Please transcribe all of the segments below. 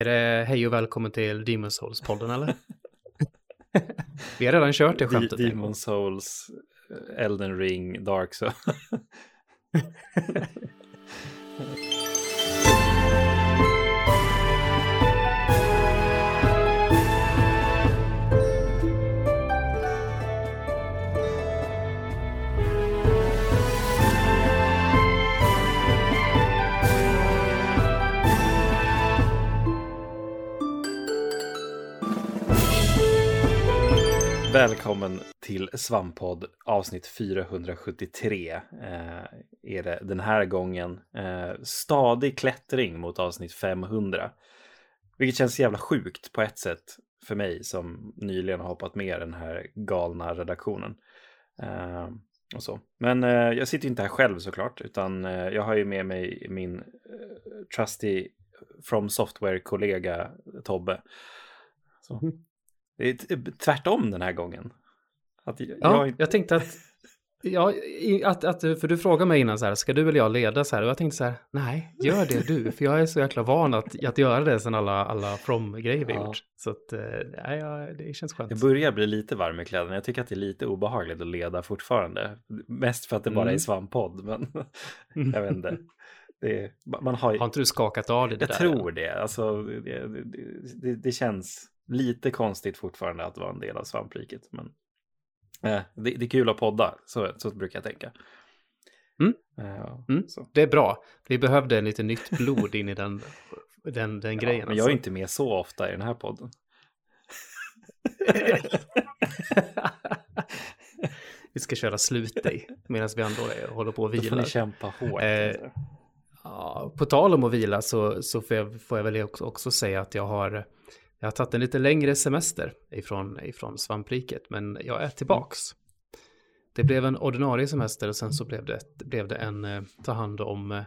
Är det hej och välkommen till Demon Souls-podden eller? Vi har redan kört det skämtet. Demon Souls, Elden Ring, Dark Souls. Välkommen till Svampodd avsnitt 473 eh, är det den här gången. Eh, stadig klättring mot avsnitt 500. Vilket känns jävla sjukt på ett sätt för mig som nyligen har hoppat med den här galna redaktionen. Eh, och så. Men eh, jag sitter inte här själv såklart, utan eh, jag har ju med mig min eh, trusty from software-kollega Tobbe. Så. Mm. Det är tvärtom den här gången. Att jag, ja, jag, jag tänkte att, ja, att, att, för du frågade mig innan så här, ska du eller jag leda så här? Och jag tänkte så här, nej, gör det du, för jag är så jäkla van att, att göra det sen alla, alla from-grejer vi ja. gjort. Så att, nej, ja, det känns skönt. Jag börjar bli lite varm i kläderna. Jag tycker att det är lite obehagligt att leda fortfarande. Mest för att det bara mm. är svamppodd, men jag vet inte. Det, man har, har inte du skakat av det, det Jag där tror det. Alltså, det, det, det, känns lite konstigt fortfarande att vara en del av svampriket. Men eh, det, det, är kul att podda, så, så brukar jag tänka. Mm. Uh, mm. Det är bra. Vi behövde lite nytt blod in i den, den, den ja, grejen. Men alltså. jag är inte med så ofta i den här podden. vi ska köra slut dig medan vi ändå håller på att vila. Då får ni kämpa hårt. Eh, ja, på tal om att vila så, så får, jag, får jag väl också, också säga att jag har jag har tagit en lite längre semester ifrån, ifrån svampriket, men jag är tillbaks. Det blev en ordinarie semester och sen så blev det, blev det en eh, ta hand om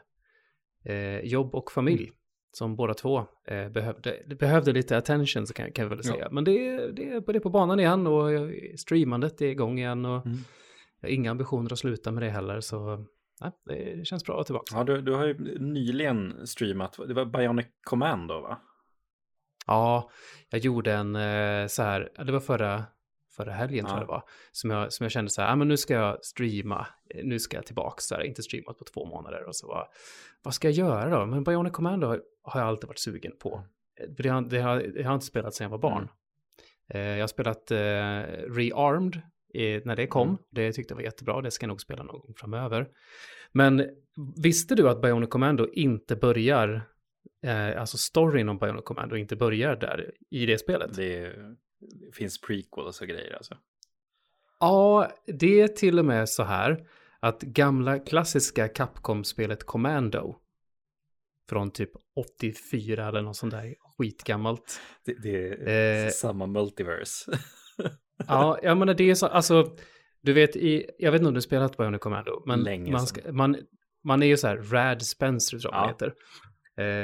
eh, jobb och familj. Som båda två eh, behövde, behövde lite attention så kan, kan jag väl säga. Ja. Men det, det, det är på banan igen och streamandet är igång igen. Och mm. Jag har inga ambitioner att sluta med det heller. Så nej, det känns bra att vara tillbaka. Ja, du, du har ju nyligen streamat, det var Bionic Commando va? Ja, jag gjorde en eh, så här, det var förra, förra helgen ja. tror jag det var, som jag, som jag kände så här, ah, men nu ska jag streama, nu ska jag tillbaka, så här, inte streamat på två månader och så var, vad ska jag göra då? Men Bionic Commando har, har jag alltid varit sugen på. Mm. Det, har, det, har, det har inte spelat sedan jag var barn. Mm. Eh, jag har spelat eh, Rearmed eh, när det kom, mm. det tyckte jag var jättebra, det ska jag nog spela någon gång framöver. Men visste du att Bionic Commando inte börjar eh, alltså storyn om Bionic Commando inte börjar där i det spelet. Det, det finns prequels och grejer alltså. Ja, det är till och med så här att gamla klassiska Capcom-spelet Commando från typ 84 eller något sånt där skitgammalt. Det, det är eh, samma multiverse. ja, jag menar det är så, alltså, du vet, i, jag vet inte om du spelat Bionic Commando, men Länge man, ska, man, man är ju så här, Rad Spencer tror jag ja. man heter.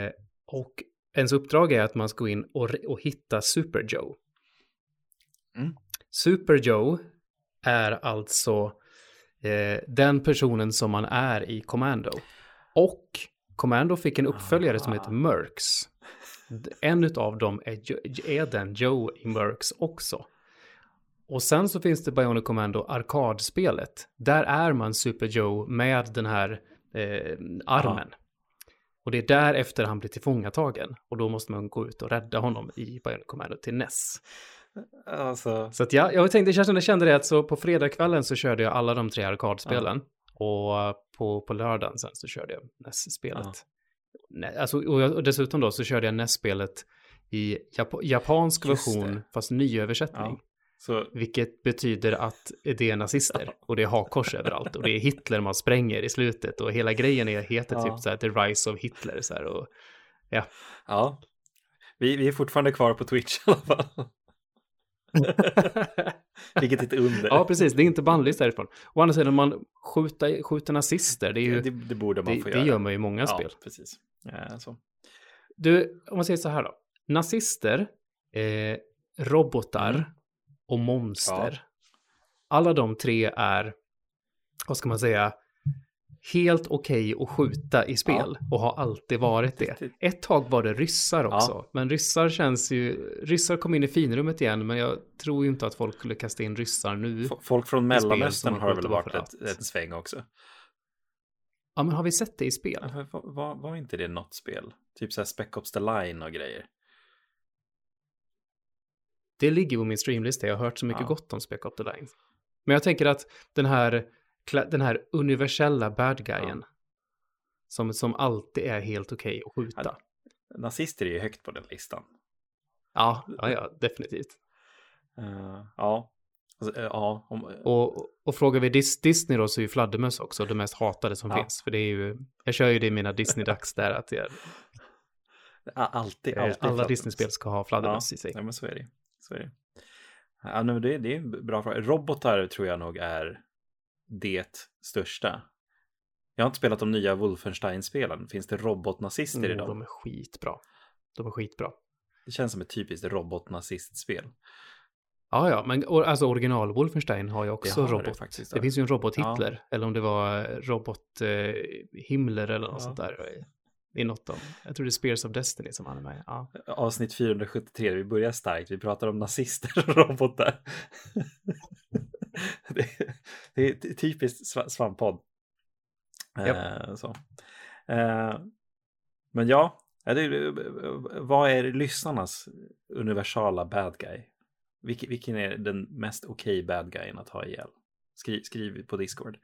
Eh, och ens uppdrag är att man ska gå in och, och hitta Super Joe. Mm. Super Joe är alltså eh, den personen som man är i Commando. Och Commando fick en uppföljare ah. som heter Mercs. En av dem är, är den Joe i Mercs också. Och sen så finns det Bionic Commando arkadspelet. Där är man Super Joe med den här eh, armen. Och det är därefter han blir tillfångatagen. Och då måste man gå ut och rädda honom i Bionic Commando till NES. Alltså... Så att ja, jag tänkte, Kerstin, jag kände det att så på fredagskvällen så körde jag alla de tre arkadspelen. Ja. Och på, på lördagen sen så körde jag NES-spelet. Ja. Alltså, och, jag, och dessutom då så körde jag NES-spelet i Jap japansk version, fast nyöversättning. Så... Vilket betyder att det är nazister och det är hakkors överallt och det är Hitler man spränger i slutet och hela grejen är, heter ja. typ så här The Rise of Hitler så här och ja. Ja, vi, vi är fortfarande kvar på Twitch i alla fall. Vilket är ett under. Ja, precis. Det är inte bannlyst därifrån. Å andra sidan, man skjuter, skjuter nazister, det är ju... Det, det borde man det, få göra. Det gör man ju i många ja, spel. precis. Ja, så. Du, om man säger så här då. Nazister, eh, robotar, mm och monster. Ja. Alla de tre är, vad ska man säga, helt okej okay att skjuta i spel ja. och har alltid varit det. Ett tag var det ryssar också, ja. men ryssar känns ju, ryssar kom in i finrummet igen, men jag tror ju inte att folk skulle kasta in ryssar nu. Folk från Mellanöstern har väl varit ett, ett sväng också. Ja, men har vi sett det i spel? Var, var, var, inte det något spel? Typ så här Spec Ops The Line och grejer. Det ligger på min streamlista, jag har hört så mycket ja. gott om Spec Ops The Line. Men jag tänker att den här den här universella bad guyen. Ja. Som, som alltid är helt okej okay att skjuta. Ja, nazister är ju högt på den listan. Ja, ja, ja definitivt. Uh, ja. Alltså, uh, ja om, uh. och, och frågar vi Dis Disney då så är ju fladdermöss också det mest hatade som finns. För det är ju, jag kör ju det i mina Disney-dags där att jag, alltid, alltid alla Disney-spel ska ha fladdermöss ja, i sig. Ja, men så är det. Så är det. Ja, nu, det, det är en bra fråga. Robotar tror jag nog är det största. Jag har inte spelat de nya Wolfenstein-spelen. Finns det robotnazister oh, i dem? De är skitbra. De är skitbra. Det känns som ett typiskt robotnazistspel. Ja, ja, men alltså original Wolfenstein har ju också robot. Det, faktiskt, det finns ju en robot Hitler, ja. eller om det var robot eh, Himmler eller något ja. sånt där. I något av, jag tror det är Spears of Destiny som han är med ja. Avsnitt 473, vi börjar starkt, vi pratar om nazister och robotar. det, det, är typiskt svamppodd. Yep. Eh, så. Eh, men ja, det, vad är lyssnarnas universala bad guy? Vilken, vilken är den mest okej okay bad guyen att ha ihjäl? Skriv, skriv på Discord.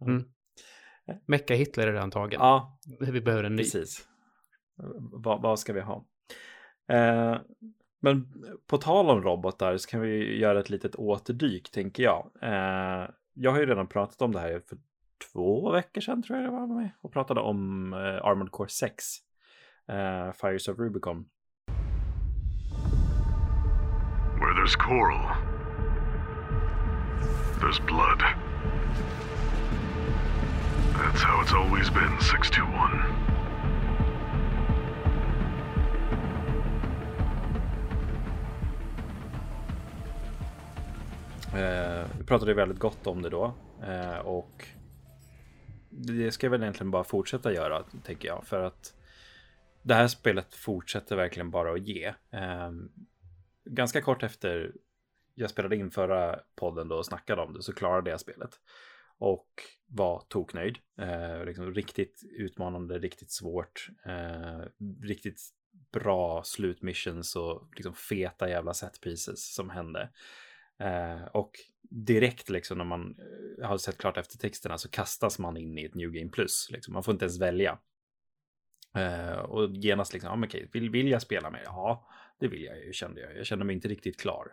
Mm. Mecka Hitler är redan tagen. Ja, vi behöver en ny. Precis. vad, vad ska vi ha? Eh, men på tal om robotar så kan vi göra ett litet återdyk tänker jag. Eh, jag har ju redan pratat om det här för två veckor sedan tror jag det var med och pratade om eh, Armored Core 6. Eh, Fires of Rubicon. Where there's coral, there's blood. That's how it's always been, 621. Eh, vi pratade väldigt gott om det då. Eh, och det ska jag väl egentligen bara fortsätta göra, tänker jag. För att det här spelet fortsätter verkligen bara att ge. Eh, ganska kort efter jag spelade in förra podden då och snackade om det så klarade jag spelet. Och var toknöjd. Eh, liksom riktigt utmanande, riktigt svårt. Eh, riktigt bra slutmissions och liksom feta jävla setpieces som hände. Eh, och direkt liksom när man eh, har sett klart efter texterna så kastas man in i ett New Game Plus. Liksom. Man får inte ens välja. Eh, och genast liksom, ja, okej, vill, vill jag spela med? Ja, det vill jag ju, kände jag. Jag kände mig inte riktigt klar.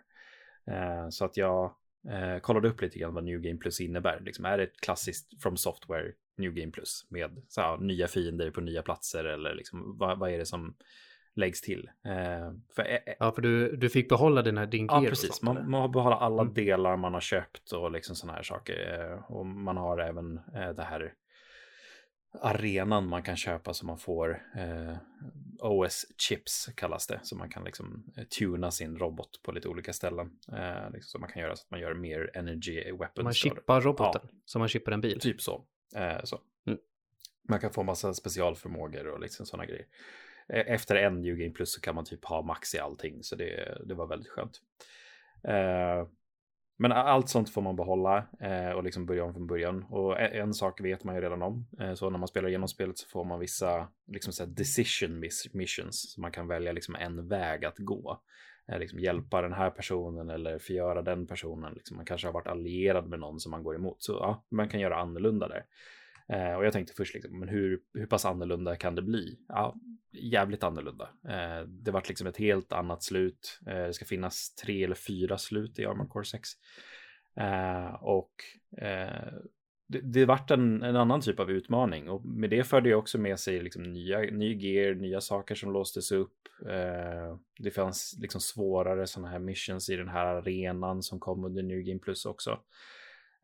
Eh, så att jag eh, kollade upp lite grann vad New Game Plus innebär. Liksom, är det ett klassiskt From Software New Game Plus med så här, nya fiender på nya platser eller liksom, vad, vad är det som läggs till. Eh, för, eh, ja, för du, du fick behålla din, din gear. Ja, precis. Man, man har behålla alla mm. delar man har köpt och liksom sådana här saker. Eh, och man har även eh, det här arenan man kan köpa så man får eh, OS-chips kallas det. Så man kan liksom eh, tuna sin robot på lite olika ställen. Eh, liksom, så man kan göra så att man gör mer energy weapons. Man chippar roboten ja. som man chippar en bil. Typ så. Eh, så. Mm. Man kan få massa specialförmågor och liksom sådana grejer. E-, efter en New Game Plus så kan man typ ha max i allting, så det, det var väldigt skönt. Men allt sånt får man behålla eh, och liksom börja om från början. Och en, en sak vet man ju redan om. Eh, så när man spelar igenom spelet så får man vissa liksom så decision missions. Så man kan välja liksom en väg att gå. Eh, liksom hjälpa den här personen eller förgöra den personen. Liksom man kanske har varit allierad med någon som man går emot. Så ja, man kan göra annorlunda där. Eh, och jag tänkte först, liksom, men hur, hur pass annorlunda kan det bli? Ja, jävligt annorlunda. Eh, det vart liksom ett helt annat slut. Eh, det ska finnas tre eller fyra slut i Armored Core 6. Eh, och eh, det, det vart en, en, annan typ av utmaning och med det förde jag också med sig liksom nya, ny gear, nya saker som låstes upp. Eh, det fanns liksom svårare sådana här missions i den här arenan som kom under New Game Plus också.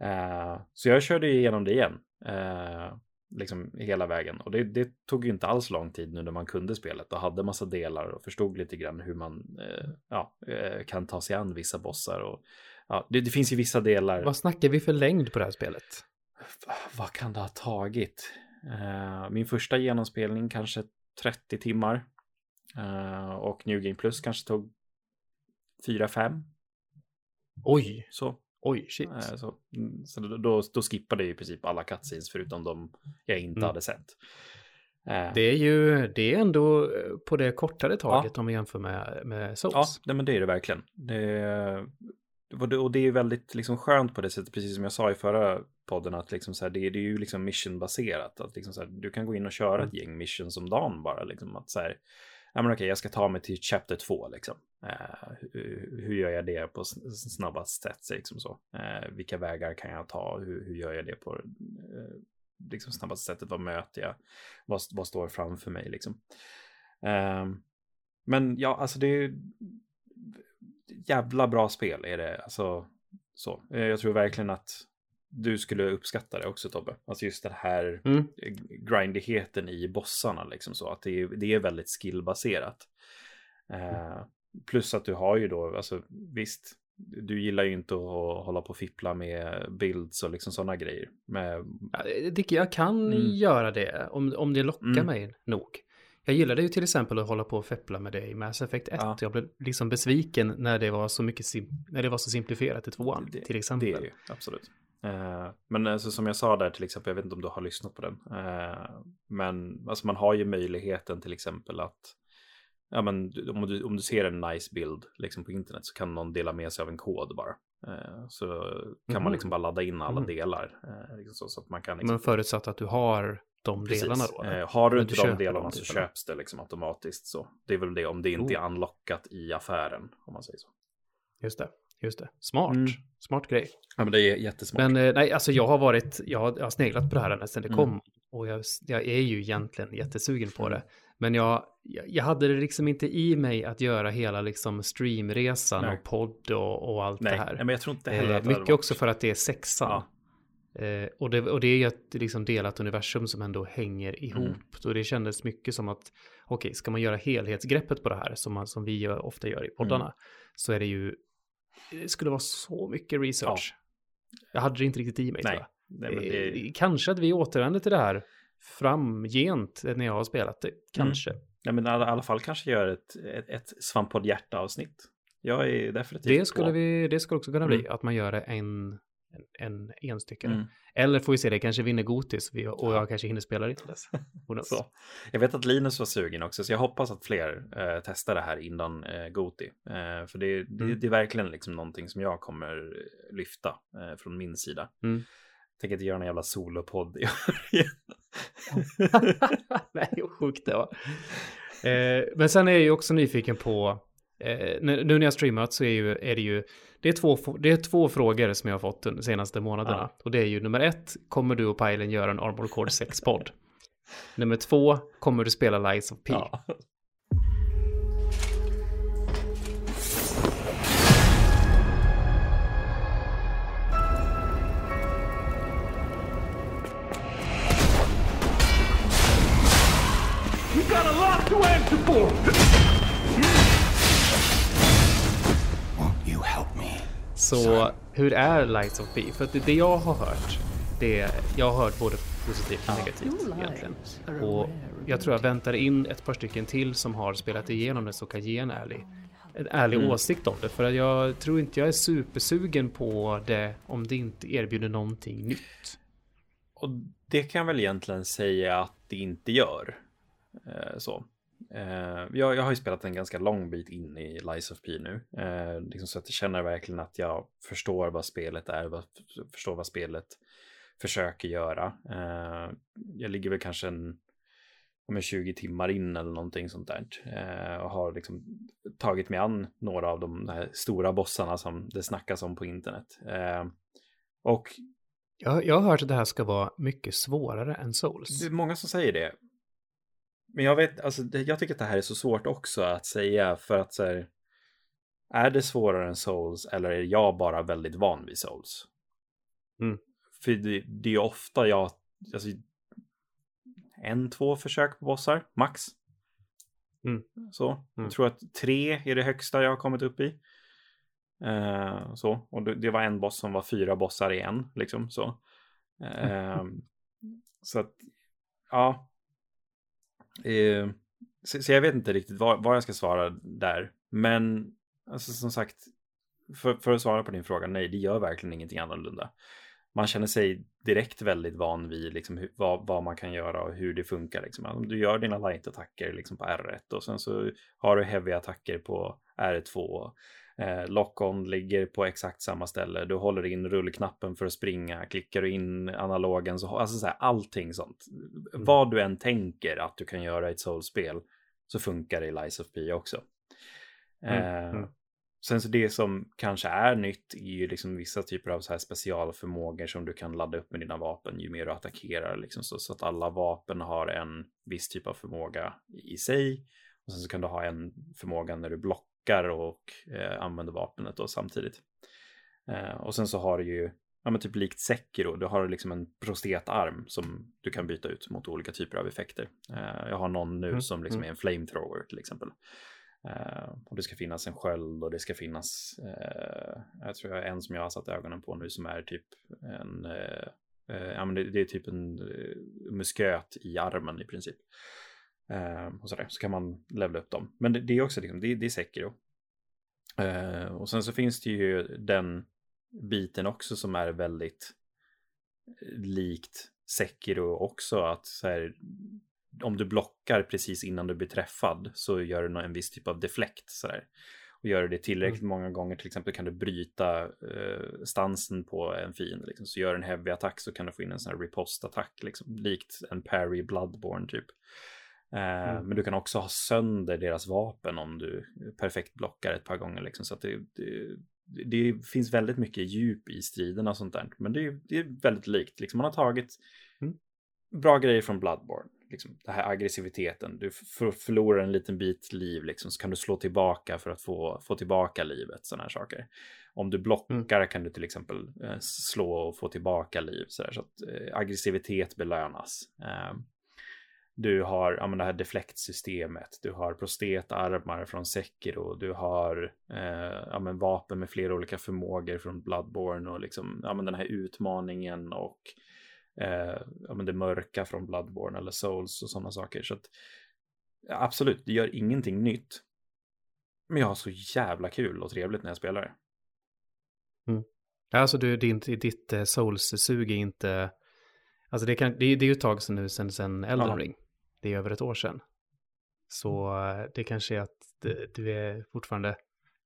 Uh, så jag körde igenom det igen. Uh, liksom hela vägen. Och det, det, tog ju inte alls lång tid nu när man kunde spelet och hade massa delar och förstod lite grann hur man uh, ja, kan ta sig an vissa bossar. Och, ja, det, det, finns ju vissa delar. Vad snackar vi för längd på det här spelet? vad kan det ha tagit? Uh, min första genomspelning kanske 30 timmar. Uh, och New Game Plus kanske tog 4-5. Oj! Så. Oj, shit. Uh, så mm, så då, då, skippade jag i princip alla cutscenes förutom de jag inte mm. hade sett. Det är ju, det är ändå på det kortare taget ja. om vi jämför med, med Souls. Ja, men det är det verkligen. Det, och det är väldigt liksom skönt på det sättet, precis som jag sa i förra podden, att liksom så här, det, det, är ju liksom missionbaserat. Att liksom så här, du kan gå in och köra ett mm. gäng missions om dagen bara. Liksom, att så här, ja men okej, jag ska ta mig till chapter 2 liksom. Eh, uh, hur, hur, gör jag det på snabbast sätt? Liksom så. Uh, vilka vägar kan jag ta? Hur, hur gör jag det på uh, liksom snabbaste sättet? Vad möter jag? Vad, vad står framför mig liksom? Ehm, men ja, alltså det är jävla bra spel är det. Alltså, så. Jag tror verkligen att du skulle uppskatta det också Tobbe. Alltså just den här mm. grindigheten i bossarna liksom så. Att det är, det är väldigt skillbaserat. Eh, plus att du har ju då, alltså visst, du gillar ju inte att hålla på och fippla med builds och liksom sådana grejer. Med... Jag kan mm. göra det om, om det lockar mm. mig nog. Jag gillade ju till exempel att hålla på och feppla med det i Mass Effect 1. Ja. Jag blev liksom besviken när det var så mycket när det var så simplifierat i tvåan till exempel. Det är ju, absolut. Uh, men alltså, som jag sa där till exempel, jag vet inte om du har lyssnat på den. Uh, men alltså, man har ju möjligheten till exempel att ja, men, om, du, om du ser en nice bild liksom, på internet så kan någon dela med sig av en kod bara. Uh, så kan mm. man liksom bara ladda in alla mm. delar. Liksom så, att man kan, liksom... Men förutsatt att du har de Precis. delarna då? Eh, har du inte de delarna så köps det liksom automatiskt så. Det är väl det om det inte oh. är unlockat i affären om man säger så. Just det, just det. Smart, mm. smart grej. Ja men det är jättesmart. Men eh, nej, alltså jag har varit, jag har, jag har sneglat på det här ända sedan det mm. kom. Och jag, jag, är ju egentligen jättesugen på det. Men jag, jag hade det liksom inte i mig att göra hela liksom streamresan nej. och podd och, och allt nej. det här. Nej, men jag tror inte heller eh, Mycket också för att det är sexan. Ja. Eh, och, det, och det är ju ett liksom delat universum som ändå hänger ihop. Mm. Och det kändes mycket som att, okej, okay, ska man göra helhetsgreppet på det här, som, man, som vi ofta gör i poddarna, mm. så är det ju, det skulle vara så mycket research. Ja. Jag hade det inte riktigt i mig, Nej. tror jag. Nej, det... eh, kanske att vi återvänder till det här framgent när jag har spelat det, kanske. Mm. Ja, men i alla fall kanske gör ett, ett, ett svamppodd hjärta-avsnitt. Jag är definitivt det skulle på. Vi, det skulle också kunna bli, mm. att man gör det en en enstyckare. Mm. Eller får vi se det, kanske vinner Gotis och jag kanske hinner spela det till dess. så. Jag vet att Linus var sugen också, så jag hoppas att fler eh, testar det här innan eh, Goti. Eh, för det, det, mm. det, är verkligen liksom någonting som jag kommer lyfta eh, från min sida. Mm. Jag tänker inte göra någon jävla solopodd. Nej, vad sjukt det var. Eh, men sen är jag ju också nyfiken på, eh, nu när jag streamat så är, ju, är det ju det är, två, det är två frågor som jag har fått de senaste månaderna. Ja. Och det är ju nummer ett, kommer du och Pajlen göra en Armor Core 6-podd? nummer två, kommer du spela Lies of P? Ja. Så hur är Lights of P? För det, det jag har hört, det jag har hört både positivt och negativt egentligen. Och jag tror jag väntar in ett par stycken till som har spelat igenom det så kan ge en ärlig, en ärlig mm. åsikt om det. För jag tror inte jag är supersugen på det om det inte erbjuder någonting nytt. Och det kan jag väl egentligen säga att det inte gör. Eh, så. Uh, jag, jag har ju spelat en ganska lång bit in i Lies of P nu. Uh, liksom så att jag känner verkligen att jag förstår vad spelet är, vad, förstår vad spelet försöker göra. Uh, jag ligger väl kanske en om 20 timmar in eller någonting sånt där. och har liksom tagit mig an några av de här stora bossarna som det snackas om på internet. och jag, jag har hört att det här ska vara mycket svårare än Souls. Det är många som säger det. Men jag vet, alltså, jag tycker att det här är så svårt också att säga för att så här, är det svårare än Souls eller är jag bara väldigt van vid Souls? Mm. För det, det är ofta jag, alltså, en, två försök på bossar, max. Mm. Så, mm. jag tror att tre är det högsta jag har kommit upp i. Uh, så, och det, det, var en boss som var fyra bossar i en, liksom så. Um, så att, ja. Eh, så, så, jag vet inte riktigt vad, vad jag ska svara där. Men alltså, som sagt, för, för, att svara på din fråga, nej, det gör verkligen ingenting annorlunda. Man känner sig direkt väldigt van vid liksom, hur, vad, vad, man kan göra och hur det funkar. Liksom. Du gör dina light-attacker liksom, på R1 och sen så har du heavy-attacker på R2. Eh, Lock-on ligger på exakt samma ställe. Du håller in rullknappen för att springa. Klickar du in analogen så alltså så här, allting sånt. Mm. Vad du än tänker att du kan göra i ett soulspel så funkar det i Lies of P också. Mm. Eh, mm. Sen så det som kanske är nytt är ju liksom vissa typer av så här specialförmågor som du kan ladda upp med dina vapen ju mer du attackerar. Liksom så, så att alla vapen har en viss typ av förmåga i sig. Och sen så kan du ha en förmåga när du blockar och eh, använder vapnet då samtidigt. Eh, och sen så har du ju, ja men typ likt Sekiro, du har liksom en prostetarm som du kan byta ut mot olika typer av effekter. Eh, jag har någon nu mm. som liksom mm. är en flamethrower till exempel. Uh, och det ska finnas en sköld och det ska finnas, uh, jag tror jag är en som jag har satt ögonen på nu som är typ en, uh, ja men det, det, är typ en musköt i armen i princip. Och sådär, så kan man levla upp dem. Men det, det är också liksom, det, det är Sekiro. och sen så finns det ju den biten också som är väldigt likt Sekiro också, att så här, om du blockar precis innan du blir träffad så gör du en viss typ av deflekt sådär. Och gör du det tillräckligt mm. många gånger, till exempel kan du bryta eh, stansen på en fiende. Liksom. Så gör en heavy attack så kan du få in en sån här ripost-attack, liksom, likt en parry bloodborne typ. Eh, mm. Men du kan också ha sönder deras vapen om du perfekt blockar ett par gånger. Liksom. Så det, det, det, finns väldigt mycket djup i striderna och sånt där. Men det, det är väldigt likt. Liksom man har tagit mm. bra grejer från Bloodborne liksom, den här aggressiviteten. Du förlorar en liten bit liv liksom, så kan du slå tillbaka för att få, få tillbaka livet. Sådana här saker. Om du blockar mm. kan du till exempel eh, slå och få tillbaka liv. Så, där, så att eh, aggressivitet belönas. Eh, du har ja, men det här deflektsystemet, du har prostetarmar från Sekiro, du har eh, ja, men vapen med flera olika förmågor från Bloodborne och liksom, ja, men den här utmaningen och eh, ja, men det mörka från Bloodborne eller Souls och sådana saker. Så att, absolut, det gör ingenting nytt. Men jag har så jävla kul och trevligt när jag spelar det. Mm. Alltså du, din, ditt eh, Souls-sug är inte... Alltså det, kan, det, är ju ett tag sedan nu, sen, sen Elden. Ring. Det är över ett år sedan. Så eh, det kanske är att du är fortfarande...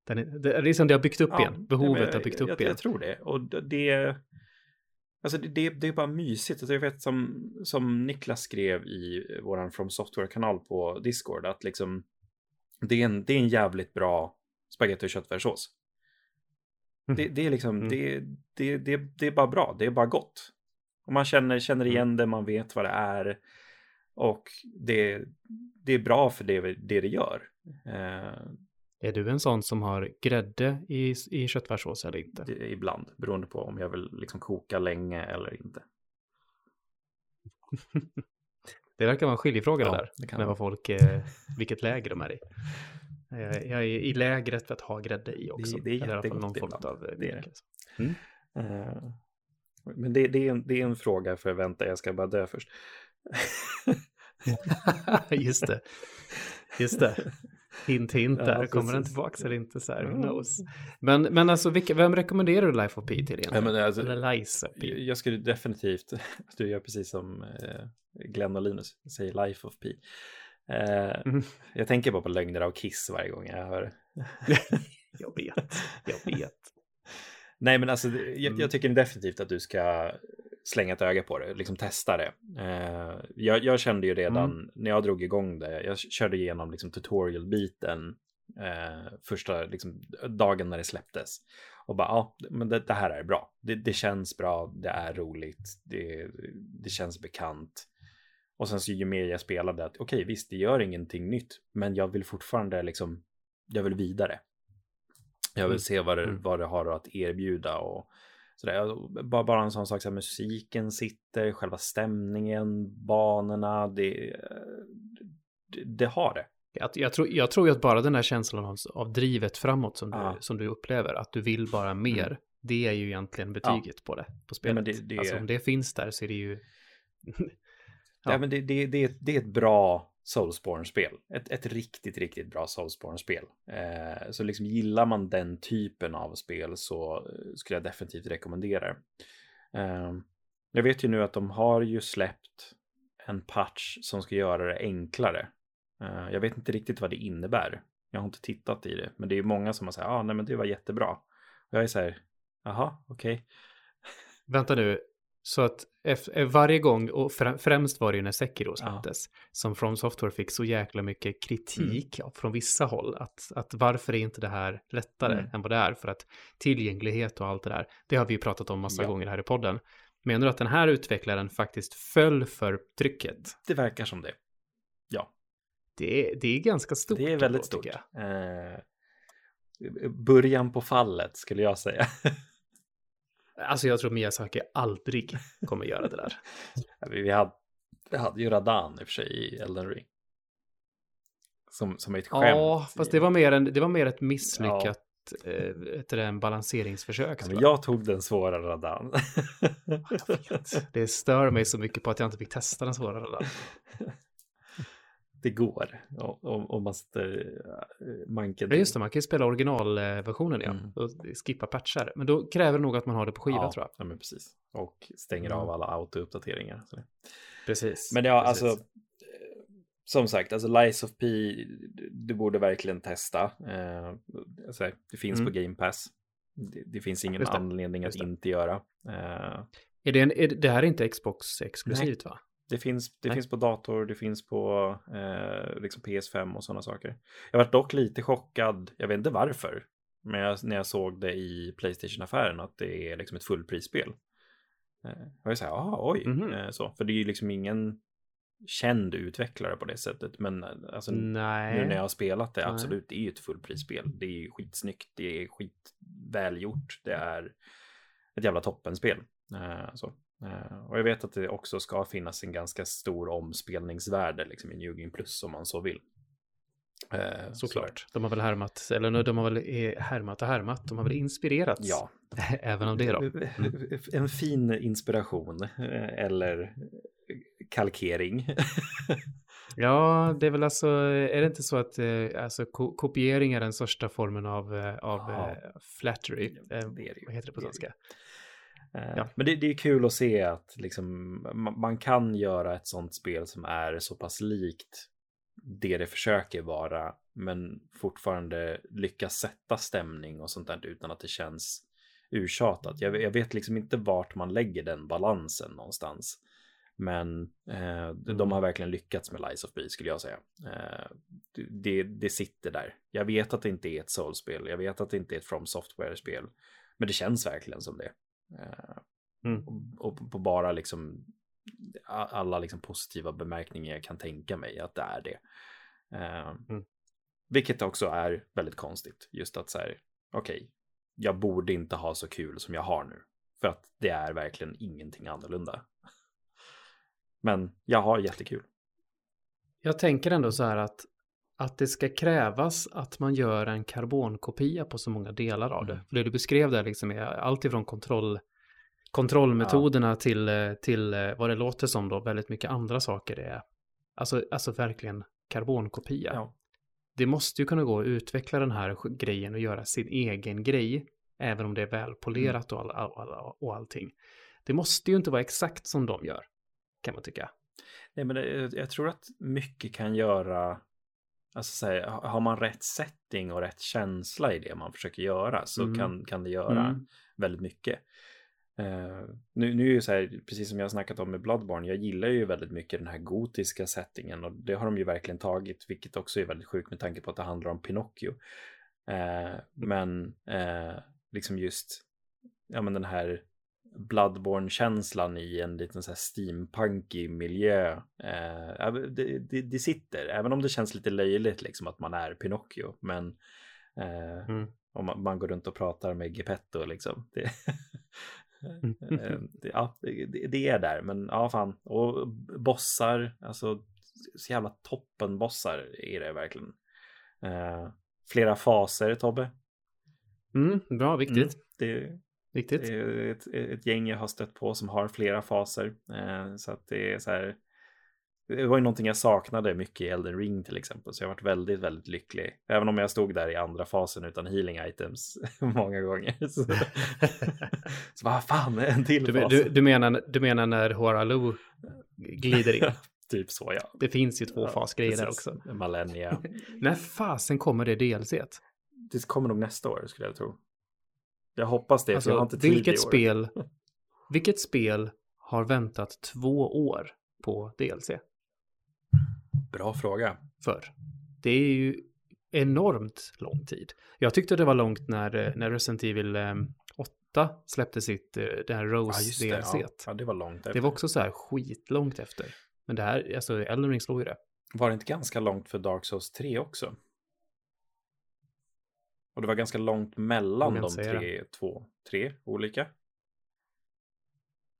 Den är, det är som det har byggt upp ja, igen. Behovet jag, har byggt upp jag, igen. Jag tror det. Och det, Alltså det, det, är bara mysigt. Alltså jag vet som, som Niklas skrev i våran From Software-kanal på Discord att liksom det är en, det är en jävligt bra spagetti och köttfärssås. Mm. Det, det, är liksom, mm. det, det, det, det är bara bra, det är bara gott. Och man känner, känner mm. igen det, man vet vad det är. Och det, det är bra för det det, det gör. Eh, är du en sån som har grädde i, i köttfärssås eller inte? Det, ibland, beroende på om jag vill liksom koka länge eller inte. det verkar vara en skiljefråga ja, där, med vad folk, eh, vilket läger de är i. Jag, jag är i lägret för att ha grädde i också. Det, det är jättegott någon form av eh, det är det. Mm. Uh, men det, det, är en, det är en fråga för vänta, jag ska bara dö först. Just det. Just det. Hint, hint där. Ja, Kommer den tillbaka eller inte? Så här, who knows. Men, men alltså, vilka, vem rekommenderar du Life of P till egentligen? Ja, men alltså, eller Liza P? Jag skulle definitivt, du gör precis som eh, Glenn och Linus, säger Life of P. Eh, mm. Jag tänker bara på lögner av Kiss varje gång jag hör Jag vet, jag vet. Nej, men alltså, jag, jag, mm. tycker definitivt att du ska slänga ett öga på det, liksom testa det. Eh, jag, jag, kände ju redan mm. när jag drog igång det, jag körde igenom liksom tutorial-biten eh, första liksom, dagen när det släpptes. Och bara, ja, men det, det här är bra. Det, det, känns bra, det är roligt, det, det känns bekant. Och sen så ju mer jag spelade, att okej, okay, visst, det gör ingenting nytt, men jag vill fortfarande liksom, jag vill vidare. Jag vill mm. se vad det, mm. vad det har att erbjuda och Sådär, bara, bara en sån sak som musiken sitter, själva stämningen, banorna, det, det, det har det. Jag, jag, tror, jag tror ju att bara den här känslan av, av drivet framåt som du, som du upplever, att du vill bara mer, mm. Det är ju egentligen betyget ja. på det, på spelet. Ja, det, det, alltså om det finns där så är det ju... ja. ja. men det, det, det, det är ett bra Soulsborne-spel. Ett, ett riktigt, riktigt bra Soulsborne-spel. Eh, så liksom gillar man den typen av spel så eh, skulle jag definitivt rekommendera det. Eh, jag vet ju nu att de har ju släppt en patch som ska göra det enklare. Eh, jag vet inte riktigt vad det innebär. Jag har inte tittat i det, men det är många som har sagt, ja, ah, nej, men det var jättebra. Och jag är så här, jaha, okej. Okay. Vänta nu, så att eh, varje gång, och främst var det ju när Sekiro släpptes, ja. som From Software fick så jäkla mycket kritik mm. från vissa håll. Att, att varför är inte det här lättare mm. än vad det är? För att tillgänglighet och allt det där, det har vi ju pratat om massa ja. gånger här i podden. Menar du att den här utvecklaren faktiskt föll för trycket? Det verkar som det. Ja. Det är, det är ganska stort. Det är väldigt stort. Eh, början på fallet skulle jag säga. alltså jag tror Miyazaki aldrig kommer göra det där. vi, hade, vi hade ju Radan i och för sig i Elden Ring. Som, som ett skämt. Ja, fast det var mer, en, det var mer ett misslyckat ett, eh, en balanseringsförsök. Ja, jag tog den svåra radan. det stör mig så mycket på att jag inte fick testa den svåra radan. Det går om man sätter manken. Ja, just det, man kan ju spela originalversionen ja, mm. och skippa patchar. Men då kräver det nog att man har det på skiva ja, tror jag. Ja, men precis. Och stänger mm. av alla auto-uppdateringar. Precis. Men ja, precis. alltså som sagt, alltså Lies of P, du borde verkligen testa. Eh, alltså, det finns mm. på Game Pass. Det, det finns ingen det, anledning att inte göra. Eh, är det, en, är det här är inte Xbox exklusivt va? Det finns, det finns på dator, det finns på eh, liksom PS5 och sådana saker. Jag var dock lite chockad, jag vet inte varför, men jag, när jag såg det i Playstation-affären att det är liksom ett fullprisspel. Eh, jag säger, ah, oj, mm -hmm. så, för det är ju liksom ingen känd utvecklare på det sättet. Men alltså, Nej. nu när jag har spelat det, absolut, det är ju ett fullprisspel. Det är skitsnyggt, det är skitvälgjort, det är ett jävla toppenspel. Uh, så. Uh, och jag vet att det också ska finnas en ganska stor omspelningsvärde liksom, i New Game Plus om man så vill. Uh, Såklart. Så. De har väl härmat, eller de har väl härmat och härmat, de har väl inspirerats. Ja. Även av det då. Mm. En fin inspiration, eller kalkering. ja, det är väl alltså, är det inte så att eh, alltså, ko kopiering är den största formen av, eh, av ja. Eh, flattery? Det det Vad heter det på svenska? Ja. Men det, det, är kul att se att liksom, man kan göra ett sånt spel som är så pass likt det det försöker vara, men fortfarande lyckas sätta stämning och sånt där utan att det känns urtjatat. Jag, jag vet liksom inte vart man lägger den balansen någonstans. Men eh, de har mm. verkligen lyckats med Lies of P skulle jag säga. Eh, det, det sitter där. Jag vet att det inte är ett soulspel. Jag vet att det inte är ett From Software-spel. Men det känns verkligen som det. Eh, mm. och, och, på bara liksom alla liksom positiva bemärkningar jag kan tänka mig att det är det. Eh, mm. Vilket också är väldigt konstigt. Just att så här, okej, okay, jag borde inte ha så kul som jag har nu. För att det är verkligen ingenting annorlunda. Men jag har jättekul. Jag tänker ändå så här att, att det ska krävas att man gör en karbonkopia på så många delar av det. Mm. För det du beskrev där liksom är allt ifrån kontroll, kontrollmetoderna ja. till, till vad det låter som då väldigt mycket andra saker det är. Alltså, alltså verkligen karbonkopia. Ja. Det måste ju kunna gå att utveckla den här grejen och göra sin egen grej. Även om det är välpolerat mm. och, all, all, all, och allting. Det måste ju inte vara exakt som de gör kan man tycka. Nej, men det, jag tror att mycket kan göra, alltså så här, har man rätt setting och rätt känsla i det man försöker göra så mm. kan, kan det göra mm. väldigt mycket. Uh, nu, nu är det så här, precis som jag har snackat om med Bloodborne, jag gillar ju väldigt mycket den här gotiska settingen och det har de ju verkligen tagit, vilket också är väldigt sjukt med tanke på att det handlar om Pinocchio. Uh, men uh, liksom just, ja men den här Bloodborne-känslan i en liten så här steampunkig miljö. Eh, det, det, det, sitter, även om det känns lite löjligt liksom att man är Pinocchio. Men eh, mm. om man, man, går runt och pratar med Geppetto liksom. Det, eh, det, ja, det, är där, men ja fan. Och bossar, alltså så jävla toppen bossar är det verkligen. Eh, flera faser, Tobbe. Mm, bra, viktigt. Mm, det, Riktigt. Det är ett, ett gäng jag har stött på som har flera faser. Eh, så att det är så här. Det var ju någonting jag saknade mycket i Elden Ring till exempel. Så jag har varit väldigt, väldigt lycklig. Även om jag stod där i andra fasen utan healing items många gånger. Så, så vad fan, en till Du, fas. du, du, menar, du menar när Horalu glider in? typ så ja. Det finns ju två Ja, fasgrejer där också. Malenia. När fasen kommer det DLC? -t? Det kommer nog nästa år skulle jag tro. Jag hoppas det, för jag har Alltså, inte tid i vilket år. spel, vilket spel har väntat två år på DLC Bra fråga. för? Det är ju enormt lång tid. Jag tyckte det var långt när, eh, när Resident Evil eh, 8 släppte sitt, eh, det här Ja, Rose det. DLC. Ja, ja, det var långt. Det var också så här skitlångt efter. Men det här, alltså Elden Ring slår ju det. Var det inte ganska långt för Dark Souls 3 också? Och det var ganska långt mellan de tre, två, tre olika.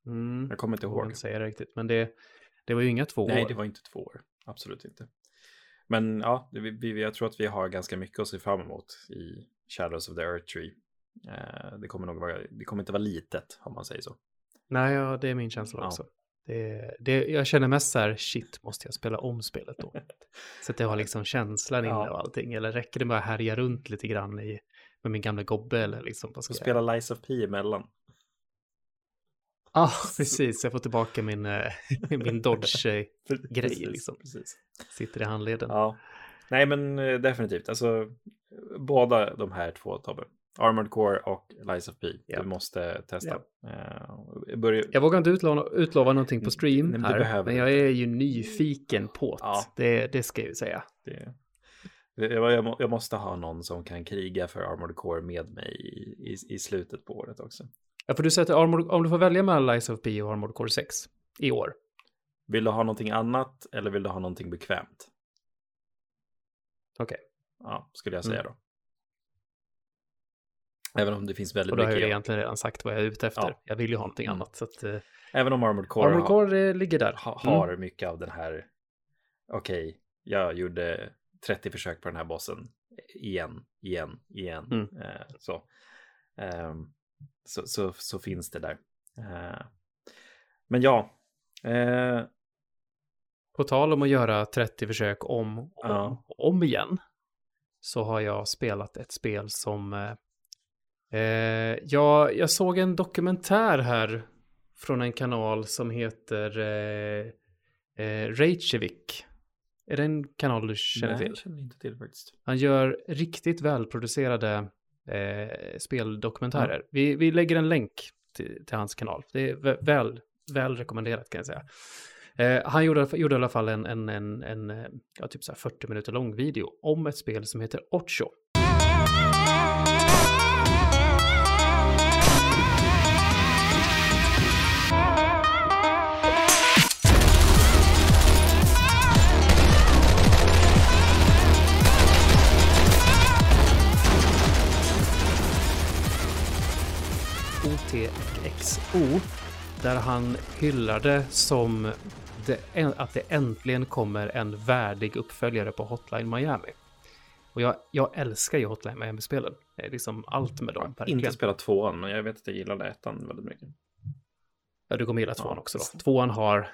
Mm. Jag kommer inte Jag ihåg. inte säga det riktigt, men det, det var ju inga två Nej, år. det var inte två år. Absolut inte. Men ja, vi, vi, jag tror att vi har ganska mycket att se fram emot i Shadows of the Earth Tree. Eh, det kommer nog vara, det kommer inte vara litet om man säger så. Nej, ja, det är min känsla Ja. också. Det, det, jag känner mest så här, shit, måste jag spela om spelet då? så att jag har liksom känslan inne Ja. och allting. Eller räcker det med att härja runt lite grann i, med min gamla gobbe eller liksom, vad ska Så jag spela Lies of P emellan. Ja, ah, precis. Jag får tillbaka min, eh, min Dodge-grej liksom. Precis. Sitter i handleden. Ja. Nej, men eh, definitivt. Alltså, båda de här två, Tobbe. Armored Core och Lies of P. Ja. Du måste testa. Eh, börja... Jag vågar inte utlova, utlova någonting på stream Nej, men här, men jag är ju nyfiken på det. Ja. det. Det ska jag ju säga. Det, jag, jag måste ha någon som kan kriga för Armored Core med mig i, i, i slutet på året också. Ja, för du sätter Armored, om du får välja mellan Lies of P och Armored Core 6 i år. Vill du ha någonting annat eller vill du ha någonting bekvämt? Okej, Ja, skulle jag säga Mm. då. Även om det finns väldigt och då har jag mycket. egentligen redan sagt vad jag är ute efter. Ja. Jag vill ju ha någonting Mm. annat. Så att, eh, Även om Armored Core, Armored har, Core eh, ligger där. ha, Mm. har mycket av den här. Okej, jag gjorde 30 försök på den här bossen. Igen, igen, igen. Mm. Eh, så. Ehm, så, så. Så finns det där. Eh, men ja. Eh, På tal om att göra 30 försök om och om, Ja. om igen. Så har jag spelat ett spel som... Eh, jag, jag såg en dokumentär här från en kanal som heter eh, eh, Reykjavik. Är det en kanal du känner nej, till? jag känner inte till faktiskt. Han gör riktigt välproducerade eh, speldokumentärer. Vi, vi lägger en länk till, till hans kanal. Det är vä- väl, väl rekommenderat kan jag säga. Eh, han gjorde, gjorde i alla fall en, en, en, en eh, ja, typ så här 40 minuter lång video om ett spel som heter Ocho. OTXO där han hyllade som det, att det äntligen kommer en värdig uppföljare på Hotline Miami. Och jag, jag älskar ju Hotline Miami-spelen. Det är liksom allt med dem. verkligen. Inte spelat tvåan, men jag vet att jag gillade ettan väldigt mycket. Ja, du kommer gilla tvåan Ja, också då. Tvåan har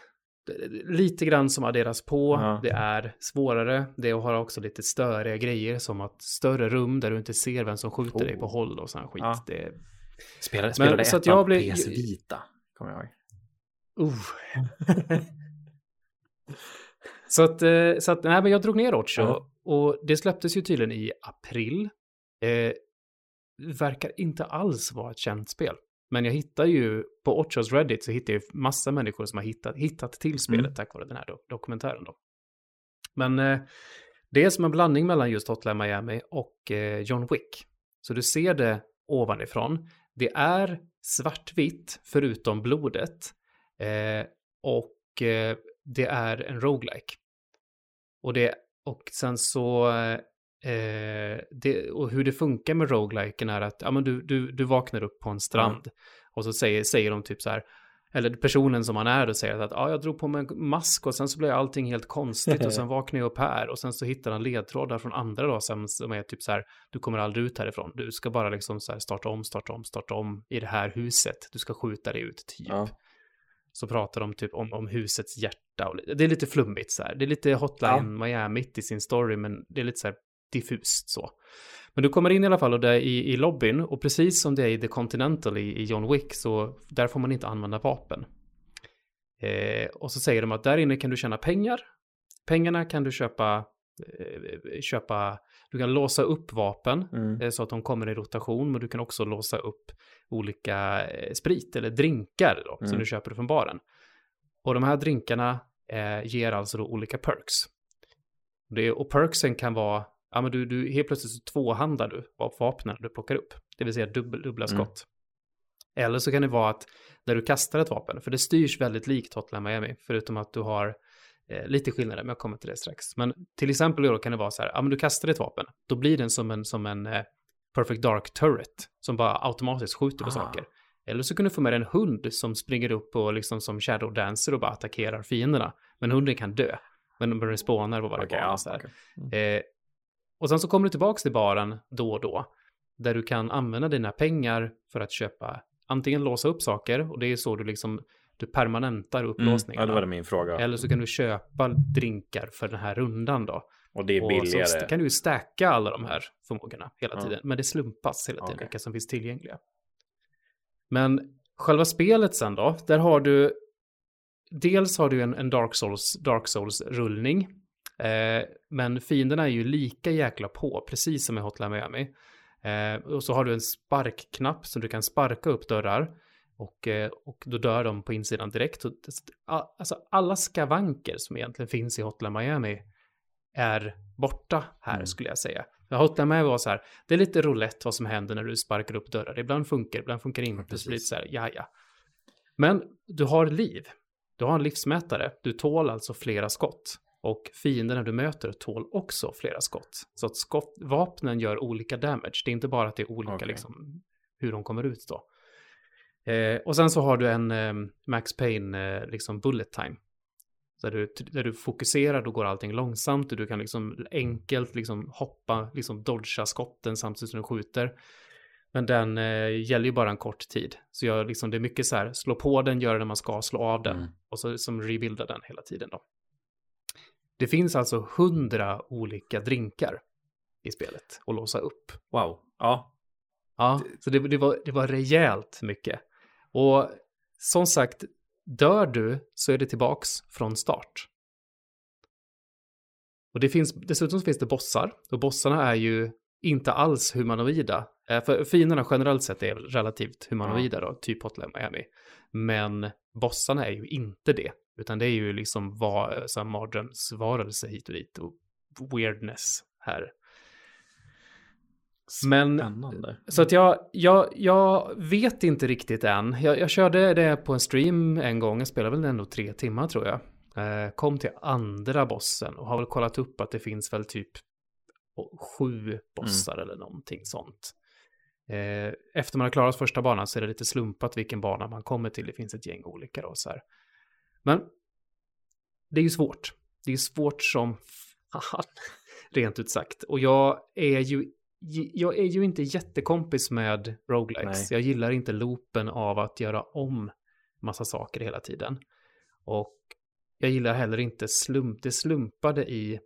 lite grann som adderas på. Ja. Det är svårare. Det har också lite störiga grejer som att större rum där du inte ser vem som skjuter dig Oh. på håll och sån skit. Ja. Det, Spelade, spelade så att jag blir- PS Vita, kommer jag ihåg. Uh. så att, eh, så att, nej men jag drog ner Ocho Ja. och det släpptes ju tydligen i april. Eh, verkar inte alls vara ett känt spel. Men jag hittar ju på Ochos Reddit så hittar jag ju massa människor som har hittat, hittat till spelet Mm. tack vare den här do- dokumentären då. Men eh, det är som en blandning mellan just Hotline Miami och eh, John Wick. Så du ser det ovanifrån. Det är svartvitt förutom blodet. Eh, och eh, det är en roguelike. Och, det, och sen så... Eh, det, och hur det funkar med rogueliken är att ja, men du, du, du vaknar upp på en strand. Och så säger, säger de typ så här. Eller personen som man är och säger att ah, jag drog på mig en mask och sen så blev allting helt konstigt och sen vaknade jag upp här och sen så hittar han ledtrådar från andra då som, som är typ så här, du kommer aldrig ut härifrån, du ska bara liksom så här starta om, starta om, starta om i det här huset, du ska skjuta dig ut typ. Ja. Så pratar de typ om, om husets hjärta och det är lite flummigt så här, det är lite hotline ja. Miami i sin story men det är lite så här diffust så. Men du kommer in i alla fall och det är i, i lobbyn och precis som det är i The Continental i, i John Wick så där får man inte använda vapen. Eh, och så säger de att där inne kan du tjäna pengar. Pengarna kan du köpa, eh, köpa du kan låsa upp vapen mm. eh, så att de kommer i rotation, men du kan också låsa upp olika eh, sprit eller drinkar då, mm. som du köper från baren. Och de här drinkarna eh, ger alltså då olika perks. Det, och perksen kan vara ja men du, du helt plötsligt så tvåhandlar du av vapnen du plockar upp. Det vill säga dubbel, dubbla mm. skott. Mm. Eller så kan det vara att när du kastar ett vapen, för det styrs väldigt likt Hotline Miami, förutom att du har eh, lite skillnader, men jag kommer till det strax. Men till exempel då kan det vara så här, ja men du kastar ett vapen, då blir den som en, som en eh, Perfect Dark Turret, som bara automatiskt skjuter på saker. Eller så kan du få med en hund som springer upp och liksom som Shadow Dancer och bara attackerar fienderna. Men hunden kan dö. Men den spånar på varje okay, bana. Ja, okay. mm. eh, och sen så kommer du tillbaka till baren då och då, där du kan använda dina pengar för att köpa, antingen låsa upp saker, och det är så du liksom, du permanentar upplåsningarna. Mm, ja, det var min fråga. Eller så kan du köpa drinkar för den här rundan då. Och det är billigare. Och så kan du ju stacka alla de här förmågorna hela tiden. Men det slumpas hela tiden okay. vilka som finns tillgängliga. Men själva spelet sen då, där har du Dels har du en, en Dark Souls, Dark Souls-rullning Eh, men fienderna är ju lika jäkla på, precis som i Hotline Miami. Eh, och så har du en sparkknapp som du kan sparka upp dörrar. Och, eh, och då dör de på insidan direkt. alltså alla skavanker som egentligen finns i Hotline Miami är borta här mm. skulle jag säga. Hotline Miami var så här, det är lite roulette vad som händer när du sparkar upp dörrar. Ibland funkar, ibland funkar det inte. Ja, så lite så här, ja, ja. Men du har liv. Du har en livsmätare. Du tål alltså flera skott. Och fienderna du möter tål också flera skott. Så att skott, vapnen gör olika damage. Det är inte bara att det är olika okay. liksom, hur de kommer ut då. Eh, och sen så har du en eh, Max Payne eh, liksom bullet time. Där du, där du fokuserar, då går allting långsamt och du kan liksom enkelt liksom hoppa, liksom dodga skotten samtidigt som du skjuter. Men den eh, gäller ju bara en kort tid. Så jag, liksom, det är mycket så här, slå på den, göra det man ska, slå av den. Mm. Och så som rebuilda den hela tiden då. Det finns alltså hundra olika drinkar i spelet att låsa upp. Wow. Ja. Ja, så det, det, var, det var rejält mycket. Och som sagt, dör du så är det tillbaks från start. Och det finns, dessutom finns det bossar. Och bossarna är ju inte alls humanoida. Eh, för fienderna generellt sett är relativt humanoida då, typ Hotline Miami. Men bossarna är ju inte det. Utan det är ju liksom var, så mardrömsvarelse hit och dit och weirdness här. Men, Spännande. så att jag, jag, jag vet inte riktigt än. Jag, jag körde det på en stream en gång, jag spelade väl ändå tre timmar tror jag. Eh, kom till andra bossen och har väl kollat upp att det finns väl typ sju bossar mm. eller någonting sånt. Eh, efter man har klarat första banan så är det lite slumpat vilken bana man kommer till. Det finns ett gäng olika då så här. Men det är ju svårt. Det är svårt som fan, rent ut sagt. Och jag är ju jag är ju inte jättekompis med roguelikes. Jag gillar inte loopen av att göra om massa saker hela tiden. Och jag gillar heller inte slump, det slumpade i...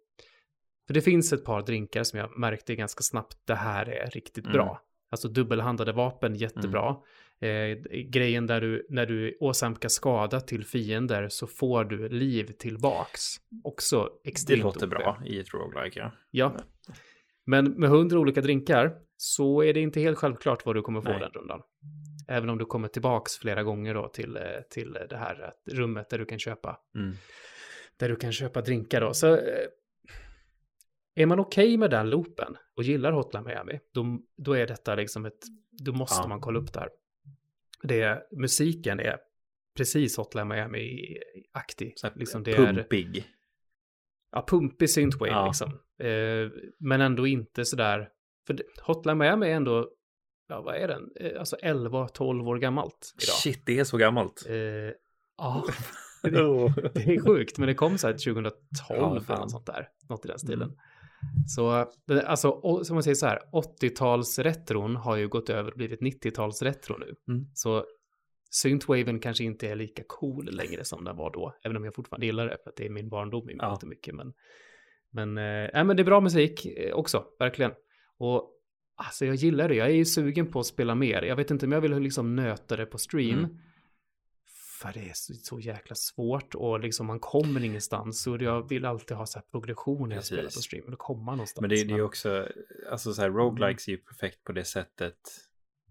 För det finns ett par drinkar som jag märkte ganska snabbt, det här är riktigt mm. bra. Alltså dubbelhandlade vapen, jättebra. Mm. Eh, grejen där du, när du åsamkar skada till fiender så får du liv tillbaks. Också extremt Det låter bra i ett roguelike, ja. Ja. Men med hundra olika drinkar så är det inte helt självklart vad du kommer få Nej. den rundan. Även om du kommer tillbaks flera gånger då till, eh, till det här rummet där du kan köpa. Mm. Där du kan köpa drinkar då. Så eh, är man okej okay med den loopen och gillar Hotline Miami, då, då är detta liksom ett, då måste ja. man kolla upp det här det, musiken är precis Hotline Miami-aktig. Liksom det pumpig. Är, ja, pumpig synthwave ja. liksom. Eh, men ändå inte sådär, för Hotline Miami är ändå ja vad är den, eh, alltså 11-12 år gammalt idag. Shit, det är så gammalt. Eh, ja, det, det, är sjukt, men det kom så här 2012 ja, eller något sånt där, något i den stilen. Så alltså, som man säger så här, 80-talsretron har ju gått över och blivit 90-talsretro nu. Mm. Så Synthwaven kanske inte är lika cool längre som den var då, även om jag fortfarande gillar det, för att det är min barndom i ja. mycket. Men, men, äh, men det är bra musik eh, också, verkligen. Och alltså jag gillar det, jag är ju sugen på att spela mer. Jag vet inte om jag vill liksom nöta det på stream. Mm. För det är så, så, jäkla svårt och liksom man kommer ingenstans. Och jag vill alltid ha så här progression när jag spelar på stream. Och man någonstans. Men det, det är ju också, alltså så här, roguelikes är ju perfekt på det sättet.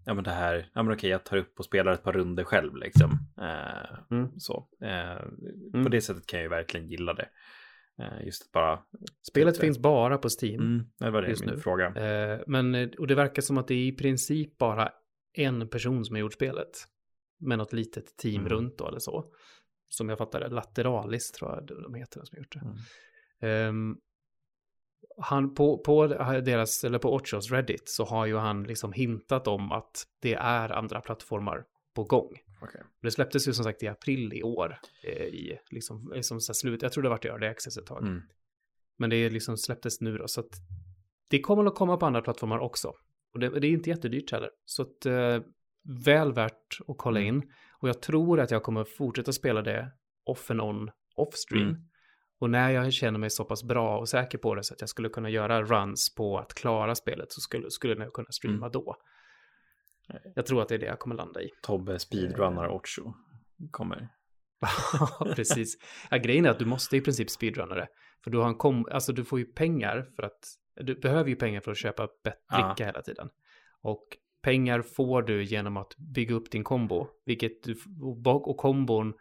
Ja men det här, ja men okej jag tar upp och spelar ett par runder själv liksom. Eh, mm. Så. Eh, mm. På det sättet kan jag ju verkligen gilla det. Eh, just att bara... Spelet finns bara på Steam. Mm, det var det just min nu. fråga. Eh, men, och det verkar som att det är i princip bara en person som har gjort spelet med något litet team mm. runt då eller så. Som jag fattar det, Lateralis tror jag de heter som gjort det. Mm. Um, han på, på deras, eller på Ochos Reddit så har ju han liksom hintat om att det är andra plattformar på gång. Okay. Det släpptes ju som sagt i april i år. Eh, I liksom, liksom så slut, jag tror det varit i Early Access ett tag. Mm. Men det liksom släpptes nu då, så att det kommer att komma på andra plattformar också. Och det, det är inte jättedyrt heller. Så att eh, väl värt att kolla mm. in. Och jag tror att jag kommer fortsätta spela det off and on, off stream. Mm. Och när jag känner mig så pass bra och säker på det så att jag skulle kunna göra runs på att klara spelet så skulle, skulle jag kunna streama mm. då. Jag tror att det är det jag kommer landa i. Tobbe speedrunnar eh. Ocho kommer. Ja, precis. Ja, grejen är att du måste i princip speedrunna det. För du, har en kom alltså, du får ju pengar för att, du behöver ju pengar för att köpa dricka ja. hela tiden. Och pengar får du genom att bygga upp din kombo. Vilket du, och kombon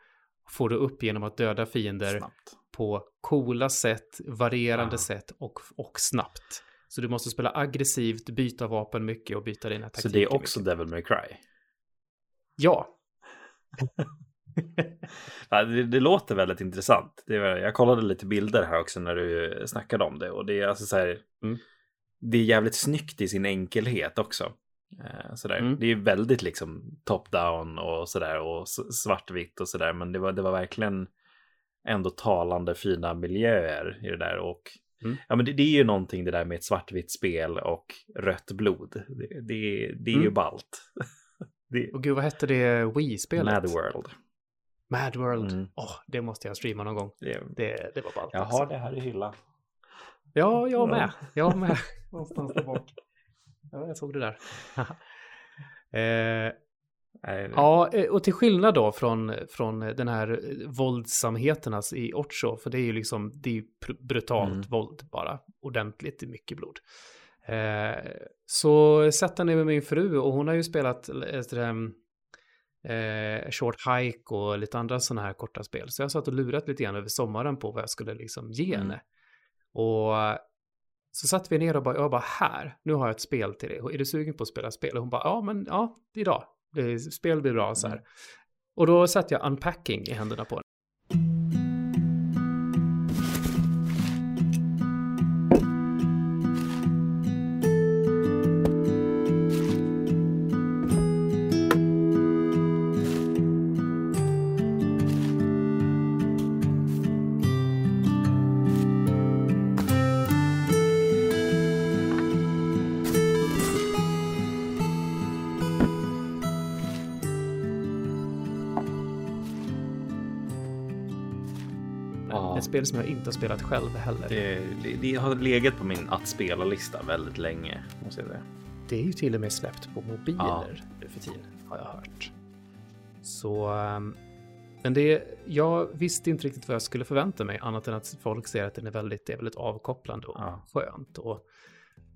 får du upp genom att döda fiender snabbt. på coola sätt, varierande ja. sätt och, och snabbt. Så du måste spela aggressivt, byta vapen mycket och byta dina taktiker. Så det är också mycket. Devil May Cry? Ja. det, det, låter väldigt intressant. Det jag kollade lite bilder här också när du snackade om det och det är alltså så här. Mm. Det är jävligt snyggt i sin enkelhet också. Eh, sådär. Mm. Det är väldigt liksom top-down och sådär och svartvitt och sådär. Men det var, det var verkligen ändå talande fina miljöer i det där. Och mm. ja, men det, det, är ju någonting det där med ett svartvitt spel och rött blod. Det, det, det är mm. ju ballt. det... Och gud, vad hette det Wii-spelet? Mad World. Mad World. Mm. Oh, det måste jag streama någon gång. Det, det, det var ballt. Jag har det här i hyllan. Ja, jag med. Jag med. Någonstans där bak. Ja, jag såg det där. eh, ja, eh, och till skillnad då från, från den här våldsamheterna i Ocho, för det är ju liksom, det är brutalt mm. våld bara, ordentligt mycket blod. Eh, så satt han ner med min fru och hon har ju spelat eh, Short Hike och lite andra sådana här korta spel. Så jag satt och lurat lite grann över sommaren på vad jag skulle liksom ge mm. henne. Och så satt vi ner och bara, jag bara här, nu har jag ett spel till dig. Är du sugen på att spela spel? Och hon bara, ja men ja, idag. Det, spel blir bra så här. Mm. Och då satt jag unpacking i händerna på spel som jag inte har spelat själv heller. Det, det, det har legat på min att spela-lista väldigt länge, måste jag säga. Det är ju till och med släppt på mobiler nu för tiden, har jag hört. Så, ehm, men det, jag visste inte riktigt vad jag skulle förvänta mig, annat än att folk säger att den är väldigt, det är väldigt avkopplande och ja. skönt. Och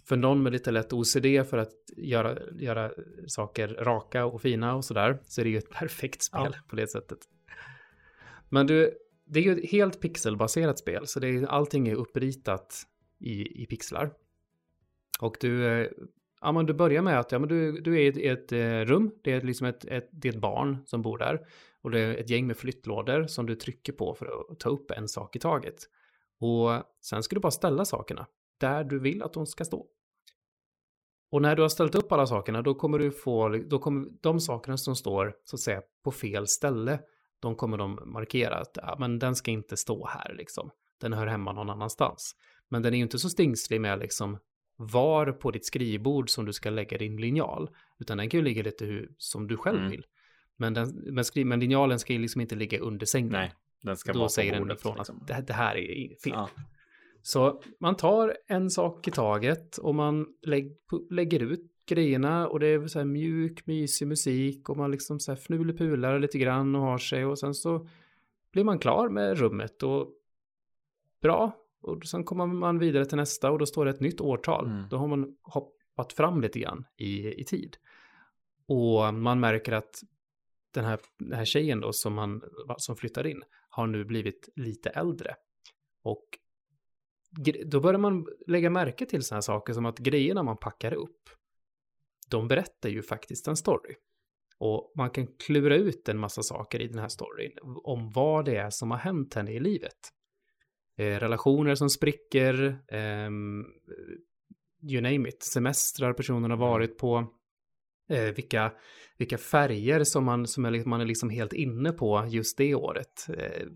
för någon med lite lätt OCD för att göra, göra saker raka och fina och sådär, så är det ju ett perfekt spel ja. på det sättet. Men du, det är ju ett helt pixelbaserat spel, så det är, allting är uppritat i, i pixlar. Och du, eh, ja, men du börjar med att ja, men du, du är i ett, ett, eh, rum, det är liksom ett, ett, det är ett barn som bor där. Och det är ett gäng med flyttlådor som du trycker på för att ta upp en sak i taget. Och sen ska du bara ställa sakerna där du vill att de ska stå. Och när du har ställt upp alla sakerna, då kommer du få, då kommer de sakerna som står, så att säga, på fel ställe, de kommer de markera att, ja, men den ska inte stå här liksom. Den hör hemma någon annanstans. Men den är ju inte så stingslig med liksom var på ditt skrivbord som du ska lägga din linjal, utan den kan ju ligga lite hur, som du själv mm. vill. Men, den, men, skri, men linjalen ska ju liksom inte ligga under sängen. Nej, den ska Då vara säger den ifrån liksom. att det, det här är fel. Ja. Så man tar en sak i taget och man lägg, lägger ut grejerna och det är så här mjuk, mysig musik och man liksom så här fnulepular lite grann och har sig och sen så blir man klar med rummet och bra. Och sen kommer man vidare till nästa och då står det ett nytt årtal. Mm. Då har man hoppat fram lite grann i, i tid. Och man märker att den här, den här tjejen då som, man, som flyttar in har nu blivit lite äldre. Och då börjar man lägga märke till sådana saker som att grejerna man packar upp, de berättar ju faktiskt en story. Och man kan klura ut en massa saker i den här storyn om vad det är som har hänt henne i livet. Eh, relationer som spricker, ehm, you name it, semestrar personen har varit på, eh, vilka, vilka färger som man, som är, man är liksom helt inne på just det året. Eh,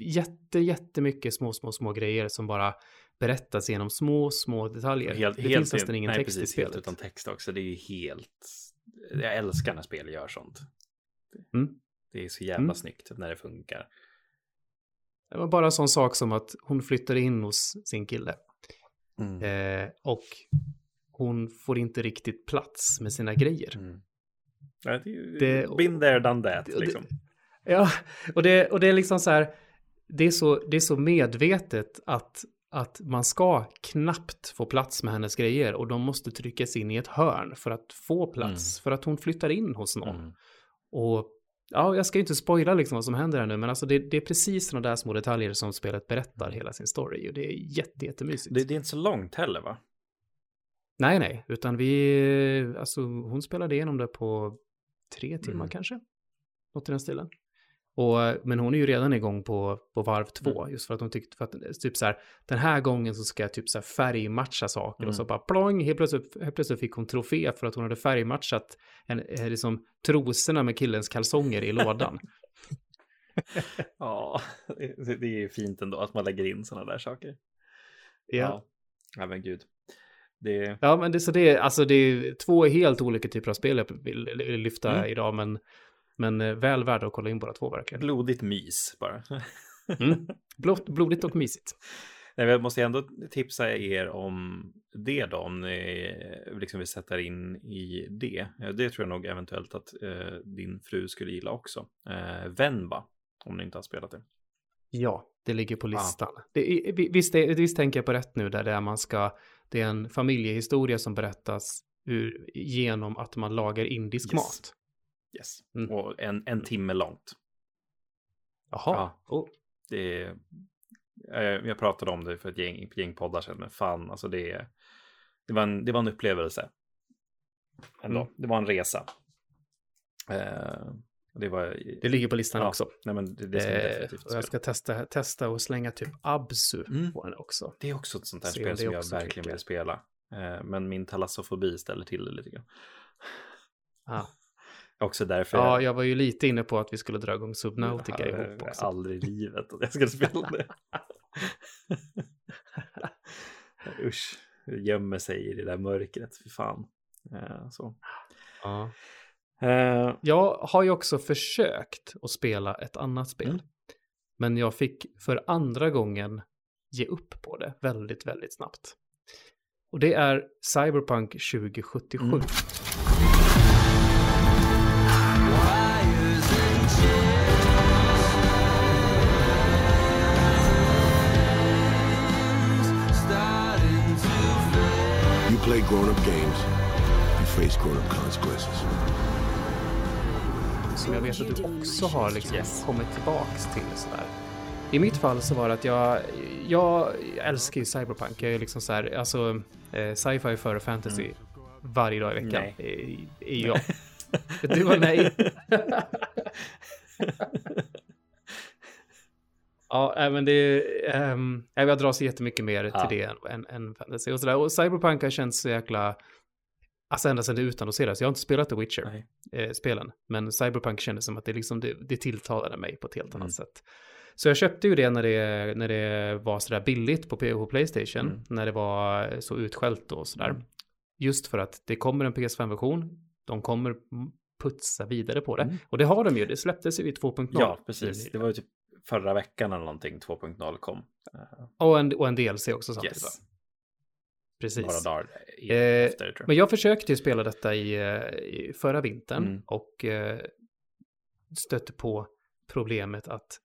jätte, jättemycket små, små, små grejer som bara berättas genom små, små detaljer. Helt, det helt, finns nästan ingen nej, text precis, i spelet. Helt utan text också. Det är ju helt... Jag älskar när spel gör sånt. Mm. Det är så jävla Mm. snyggt när det funkar. Det var bara en sån sak som att hon flyttar in hos sin kille. Mm. Eh, och hon får inte riktigt plats med sina grejer. Mm. Ja, det Det- been there, done that. det- Liksom. Ja, och det, och det är liksom så här, det är så, det är så medvetet att, att man ska knappt få plats med hennes grejer och de måste tryckas in i ett hörn för att få plats, för att hon flyttar in hos någon. Mm. Och ja, jag ska ju inte spoila liksom vad som händer här nu, men alltså det, det är precis sådana där små detaljer som spelet berättar hela sin story och det är jätte, jättemysigt. Det, det är inte så långt heller va? Nej, nej, utan vi, alltså hon spelade igenom det på tre timmar Mm. kanske. Något i den stilen. Och, men hon är ju redan igång på, på varv två, Mm. just för att hon tyckte, för att typ så här, den här gången så ska jag typ så här färgmatcha saker och så Mm. bara plong, helt plötsligt, helt plötsligt fick hon trofé för att hon hade färgmatchat en, eh, liksom, trosorna med killens kalsonger i lådan. Ja, det, det är ju fint ändå att man lägger in sådana där saker. ja. Ja, ja men gud. Det, Ja, men det, så det är, alltså det är två helt olika typer av spel jag vill lyfta Mm. idag, men, men eh, väl värda att kolla in båda två verkligen. blodigt mys bara. Mm. Blott, blodigt och mysigt. Nej, jag måste ändå tipsa er om det då, om ni liksom vill sätta in i det. Det tror jag nog eventuellt att eh, din fru skulle gilla också. Eh, Venba, om ni inte har spelat det. Ja, det ligger på listan. Det är, vi- visst, är, visst tänker jag på rätt nu, där det är man ska, det är en familjehistoria som berättas ur, genom att man lagar indisk Yes. mat. Yes. Mm. Och en, en timme långt. Jaha. Ja. Oh. Det är, eh, jag pratade om det för ett gäng, ett gäng poddar sedan, men fan, alltså det, är- det, var, en, det var en upplevelse. Ändå. Mm. Det var en resa. Eh, det var... Det ligger på listan Ja, också. Nej, men det, det ska Eh, definitivt jag ska testa, testa och slänga typ Absu Mm. på den också. Det är också ett sånt Se spel som jag verkligen klickar. vill spela. Eh, men min talassofobi ställer till det lite grann. Ah. Också därför Ja, jag var ju lite inne på att vi skulle dra igång Subnautica jag ihop också. aldrig i livet att jag ska spela det. Usch, det gömmer sig i det där mörkret, fy fan. Eh, så. Ja. Eh, Jag har ju också försökt att spela ett annat spel. Mm. Men jag fick för andra gången ge upp på det väldigt, väldigt snabbt. Och det är Cyberpunk 2077. Mm. Play grown-up games. You face grown-up consequences. Som jag vet att du också har liksom Yes. kommit tillbaks till sådär. I mitt fall så var det att jag, jag älskar ju Cyberpunk. Jag är liksom så här, alltså eh, sci-fi före fantasy varje dag i veckan. Nej. Är, är jag. Du var nej. Ja, äh, men det um, jag dras jättemycket mer Ja. till det än, än, fantasy och sådär. Och Cyberpunk har känts så jäkla Alltså ända sedan det utannonserades. Jag har inte spelat The Witcher-spelen. Eh, men Cyberpunk kändes som att det, liksom, det, det tilltalade mig på ett helt annat mm. sätt. Så jag köpte ju det när det, när det var sådär billigt på, på Playstation. Mm. När det var så utskällt och sådär. Mm. Just för att det kommer en PS5-version. De kommer putsa vidare på det. Mm. Och det har de ju. Det släpptes ju i 2.0. Ja, precis. Det var ju typ förra veckan eller någonting 2.0 kom. Och en, och en DLC också samtidigt. Yes. Precis. Några dagar eh, efter, tror jag. Men jag försökte ju spela detta i, eh, i förra vintern mm. och eh, stötte på problemet att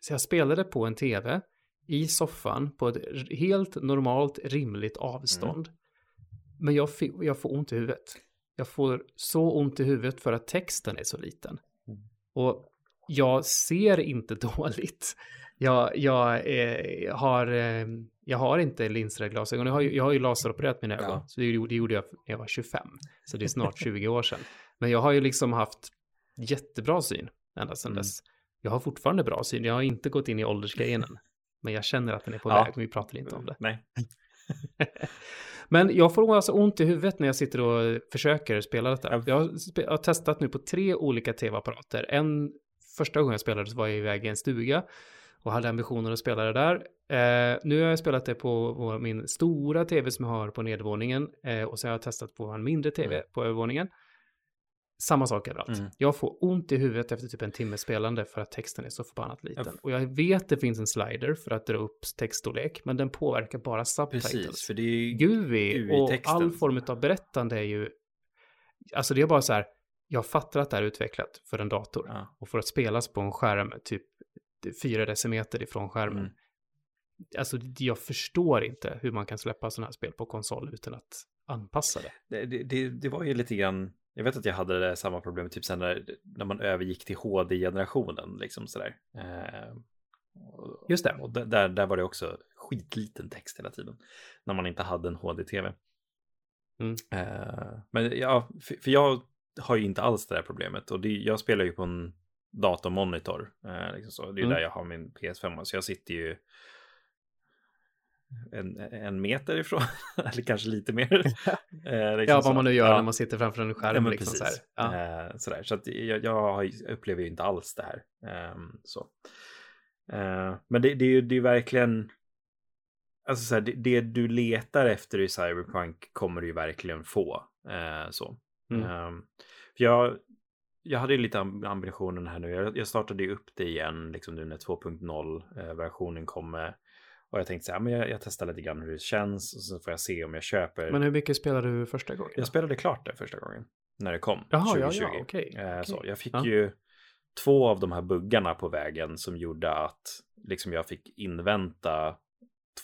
så jag spelade på en tv i soffan på ett helt normalt rimligt avstånd. Mm. Men jag, jag får ont i huvudet. Jag får så ont i huvudet för att texten är så liten. Mm. Och jag ser inte dåligt. Jag, jag, eh, har, eh, jag har inte linsade glasögon. Jag har, jag har ju laseropererat mina ögon. Ja. Så det, det gjorde jag när jag var 25. Så det är snart 20 år sedan. Men jag har ju liksom haft jättebra syn ända sedan mm. dess. Jag har fortfarande bra syn. Jag har inte gått in i åldersgrejen än. Men jag känner att den är på ja. väg. Men vi pratar inte om det. Nej. Men jag får alltså ont i huvudet när jag sitter och försöker spela detta. Jag har, jag har testat nu på tre olika tv-apparater. En första gången jag spelade så var jag iväg i en stuga och hade ambitioner att spela det där. Eh, nu har jag spelat det på min stora tv som jag har på nedervåningen eh, och så har jag testat på en mindre tv mm. på övervåningen. Samma sak överallt. Mm. Jag får ont i huvudet efter typ en timme spelande för att texten är så förbannat liten. Och jag vet det finns en slider för att dra upp textstorlek, men den påverkar bara subtitles. Precis, för det är ju GUI och all form av berättande är ju... Alltså det är bara så här, jag fattar att det är utvecklat för en dator. Ja. Och för att spelas på en skärm typ fyra decimeter ifrån skärmen. Mm. Alltså jag förstår inte hur man kan släppa sådana här spel på konsol utan att anpassa det. Det, det, det var ju lite grann, jag vet att jag hade det samma problem typ sen när, när man övergick till HD-generationen liksom sådär. Eh, Just det. Och där, där var det också skitliten text hela tiden. När man inte hade en HD-TV. Mm. Eh, men ja, för, för, jag har ju inte alls det här problemet. Och det, jag spelar ju på en datormonitor. Eh, liksom så. Det är mm. där jag har min PS5. Så jag sitter ju en, en meter ifrån, eller kanske lite mer. eh, liksom ja, vad man nu gör ja. när man sitter framför en skärm. Ja, liksom så, ja. eh, sådär. så att jag, jag, upplever ju inte alls det här. Eh, så. Men det, det, är ju det är verkligen, alltså så här, det, det, du letar efter i Cyberpunk kommer du ju verkligen få. Eh, så. Mm. Ehm, för jag, jag hade ju lite ambitionen här nu. Jag, jag startade ju upp det igen, liksom nu när 2.0-versionen eh, kommer. Och jag tänkte så här, men jag, jag, testar lite grann hur det känns och så får jag se om jag köper. Men hur mycket spelade du första gången? Jag spelade klart det första gången. När det kom. Jaha, 2020. Ja, ja, okay, okay. Så jag fick ja. ju två av de här buggarna på vägen som gjorde att liksom jag fick invänta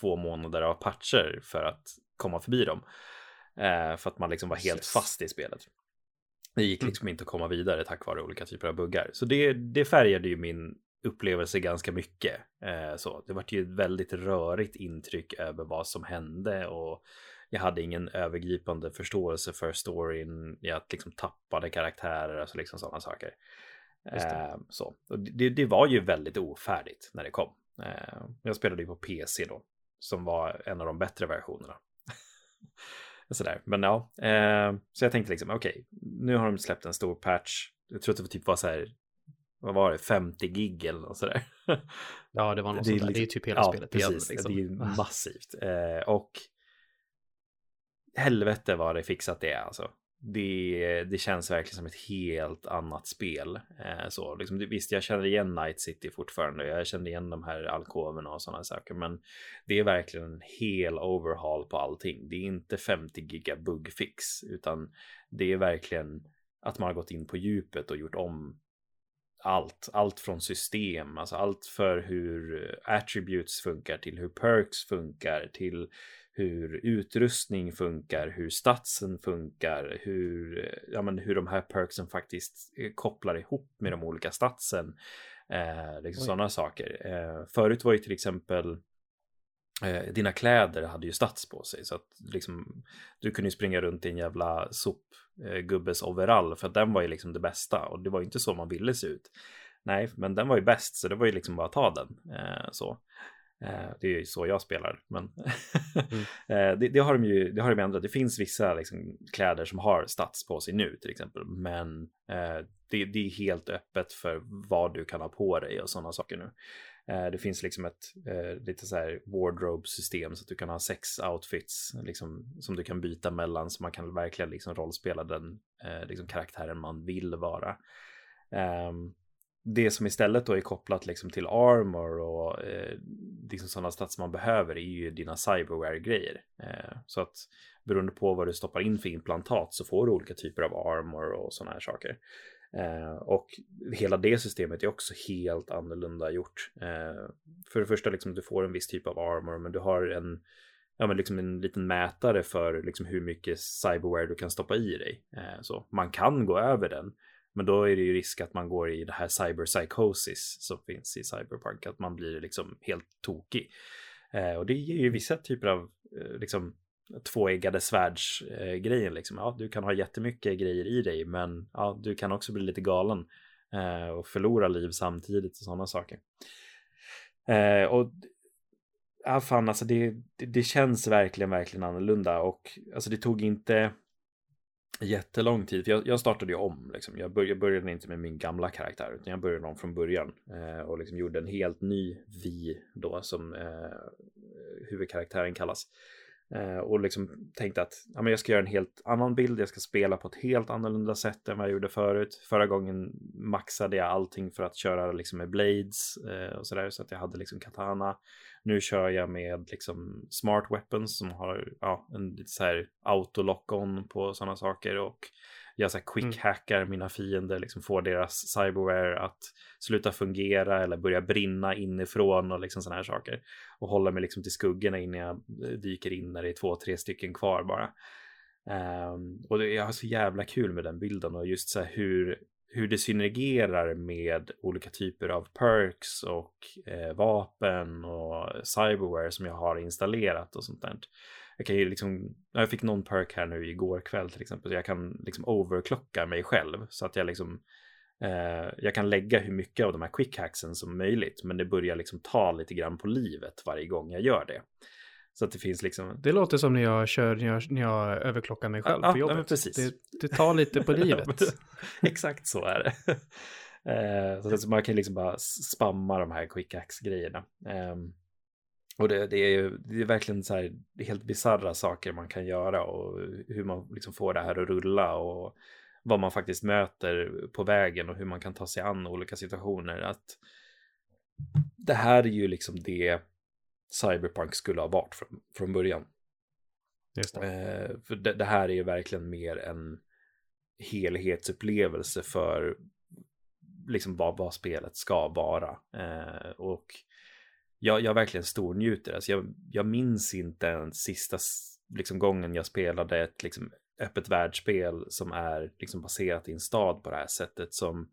två månader av patcher för att komma förbi dem. Eh, för att man liksom var helt yes. fast i spelet. Det gick mm. liksom mm. inte att komma vidare tack vare olika typer av buggar. Så det, det färgade ju min upplevelse ganska mycket. Eh, så det var ju ett väldigt rörigt intryck över vad som hände och jag hade ingen övergripande förståelse för storyn. Jag liksom tappade karaktärer, alltså liksom sådana saker. Eh, så det, det, var ju väldigt ofärdigt när det kom. Eh, jag spelade ju på PC då, som var en av de bättre versionerna. Sådär. Men ja, eh, så jag tänkte liksom okej, okay, nu har de släppt en stor patch. Jag tror att det typ var så här, vad var det, 50 gig eller något sådär. Ja, det var något det sånt där. Det är typ hela ja, spelet precis. Liksom. Det är massivt. Eh, och helvete vad det fixat det är alltså det, det känns verkligen som ett helt annat spel. Eh, så, liksom, visst, jag känner igen Night City fortfarande. Jag känner igen de här alkoverna och sådana saker. Men det är verkligen en hel overhaul på allting. Det är inte 50 giga bugfix, utan det är verkligen att man har gått in på djupet och gjort om allt, allt från system, alltså allt för hur attributes funkar till hur perks funkar till hur utrustning funkar, hur statsen funkar, hur, ja, men hur de här perksen faktiskt eh, kopplar ihop med de olika statsen. Eh, liksom sådana saker. Eh, förut var ju till exempel eh, dina kläder hade ju stats på sig så att liksom du kunde ju springa runt i en jävla sopgubbes overall för att den var ju liksom det bästa och det var ju inte så man ville se ut. Nej, men den var ju bäst så det var ju liksom bara att ta den. Eh, så. Eh, det är ju så jag spelar, men mm. Eh, det, det, har de ju det har de ändrat. Det finns vissa liksom, kläder som har stats på sig nu till exempel, men eh, det, det, är helt öppet för vad du kan ha på dig och sådana saker nu. Det finns liksom ett lite så här wardrobe-system så att du kan ha sex outfits liksom, som du kan byta mellan så man kan verkligen liksom rollspela den liksom, karaktären man vill vara. Um, det som istället då är kopplat liksom till armor och eh, liksom sådana stats man behöver är ju dina cyberware-grejer. Eh, så att beroende på vad du stoppar in för implantat så får du olika typer av armor och sådana här saker. Eh, och hela det systemet är också helt annorlunda gjort. Eh, för det första, liksom, du får en viss typ av armor, men du har en, ja, men liksom en liten mätare för liksom, hur mycket cyberware du kan stoppa i dig. Eh, så man kan gå över den, men då är det ju risk att man går i det här cyberpsychosis som finns i cyberpunk, att man blir liksom helt tokig. Eh, och det ger ju vissa typer av eh, liksom tvåeggade svärdsgrejen. Eh, liksom. Ja, du kan ha jättemycket grejer i dig, men ja, du kan också bli lite galen eh, och förlora liv samtidigt och sådana saker. Eh, och ja, fan, alltså det, det, det, känns verkligen, verkligen annorlunda och alltså det tog inte jättelång tid. För jag, jag startade ju om. Liksom. Jag, började, jag började inte med min gamla karaktär utan jag började om från början eh, och liksom gjorde en helt ny vi då som eh, huvudkaraktären kallas. Eh, och liksom tänkte att ja, men jag ska göra en helt annan bild. Jag ska spela på ett helt annorlunda sätt än vad jag gjorde förut. Förra gången maxade jag allting för att köra liksom med blades eh, och sådär så att jag hade liksom katana. Nu kör jag med liksom smart weapons som har ja, en lite så här auto-lock-on på sådana saker och jag så här quick-hackar mm. mina fiender, liksom får deras cyberware att sluta fungera eller börja brinna inifrån och liksom sådana här saker. Och håller mig liksom till skuggorna innan jag eh, dyker in när det är två, tre stycken kvar bara. Um, och det, jag har så jävla kul med den bilden och just så här hur hur det synergerar med olika typer av perks och eh, vapen och cyberware som jag har installerat och sånt där. Jag kan ju liksom, jag fick någon perk här nu igår kväll till exempel, så jag kan liksom overclocka mig själv så att jag liksom eh, jag kan lägga hur mycket av de här quick hacksen som möjligt, men det börjar liksom ta lite grann på livet varje gång jag gör det. Så att det finns liksom... Det låter som när jag kör, när jag, när jag överklockar mig själv ja, på jobbet. Ja, precis. Det, det, tar lite på livet. Exakt så är det. eh, så man kan liksom bara spamma de här quick grejerna eh, och det, det, är, det är verkligen så här helt bizarra saker man kan göra och hur man liksom får det här att rulla och vad man faktiskt möter på vägen och hur man kan ta sig an olika situationer. Att det här är ju liksom det Cyberpunk skulle ha varit från, från början. Just det. Eh, för det, det, här är ju verkligen mer en helhetsupplevelse för liksom vad, vad spelet ska vara. Eh, och jag, jag verkligen stornjuter. Alltså jag, jag minns inte den sista liksom, gången jag spelade ett liksom, öppet världsspel som är liksom, baserat i en stad på det här sättet som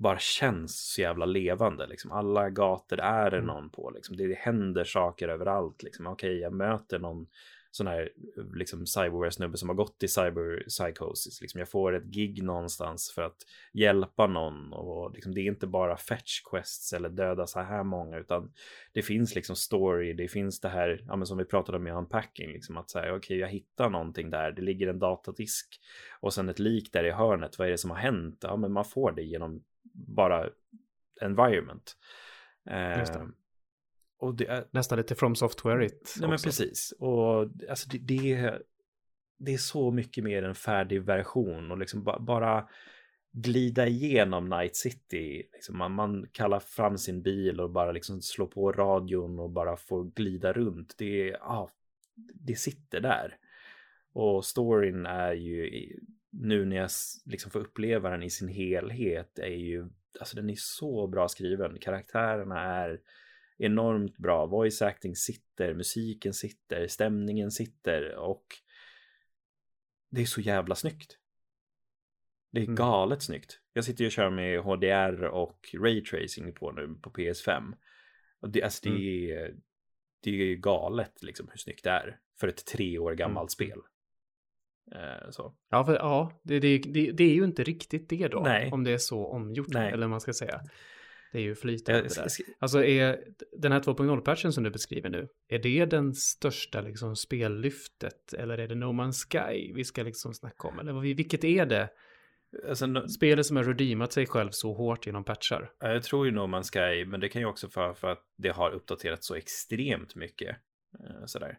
bara känns så jävla levande. Liksom. Alla gator är det mm. någon på. Liksom. Det, det händer saker överallt. Liksom. Okej, okay, jag möter någon sån här liksom cyberware-snubbe som har gått i cyberpsychosis. Liksom jag får ett gig någonstans för att hjälpa någon och liksom det är inte bara fetch quests eller döda så här många utan det finns liksom story, det finns det här, ja men som vi pratade om i unpacking, liksom att säga okej okay, jag hittar någonting där, det ligger en datadisk och sen ett lik där i hörnet, vad är det som har hänt? Ja men man får det genom bara environment. Eh, och det är... Nästan lite from software it. Nej, men precis. Och alltså det, det, det är så mycket mer en färdig version och liksom ba, bara glida igenom Night City. Liksom man, man kallar fram sin bil och bara liksom slår på radion och bara får glida runt. Det, ah, det sitter där. Och storyn är ju nu när jag liksom får uppleva den i sin helhet är ju alltså den är så bra skriven. Karaktärerna är enormt bra. Voice acting sitter, musiken sitter, stämningen sitter och det är så jävla snyggt. Det är mm. galet snyggt. Jag sitter och kör med HDR och raytracing på nu på PS5. Och det, alltså det, mm. är, det är galet liksom hur snyggt det är för ett tre år gammalt mm. spel. Eh, så. Ja, för, ja det, det, det, det, är ju inte riktigt det då. Nej. Om det är så omgjort, Nej. eller vad man ska säga. Det är ju flytande där. Alltså är den här 2.0-patchen som du beskriver nu, är det den största liksom spellyftet? Eller är det No Man's Sky vi ska liksom snacka om? Eller vilket är det? Alltså, no... Spelet som har redeemat sig själv så hårt genom patchar. Jag tror ju No Man's Sky, men det kan ju också vara för att det har uppdaterats så extremt mycket. Eh, sådär.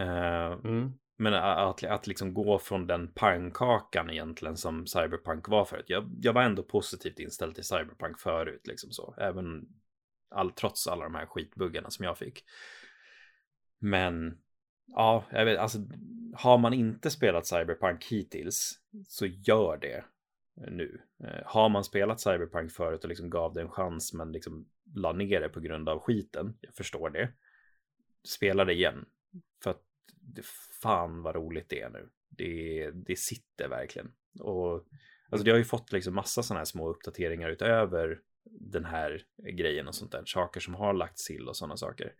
Uh, mm. Men att, att liksom gå från den pannkakan egentligen som Cyberpunk var förut. Jag, jag var ändå positivt inställd till Cyberpunk förut, liksom så. Även all, trots alla de här skitbuggarna som jag fick. Men ja, jag vet, alltså har man inte spelat Cyberpunk hittills så gör det nu. Eh, har man spelat Cyberpunk förut och liksom gav det en chans men liksom la ner det på grund av skiten, jag förstår det. Spela det igen. Det, fan vad roligt det är nu. Det, det sitter verkligen. Och alltså det har ju fått liksom massa sådana här små uppdateringar utöver den här grejen och sånt där. Saker som har lagts till och sådana saker.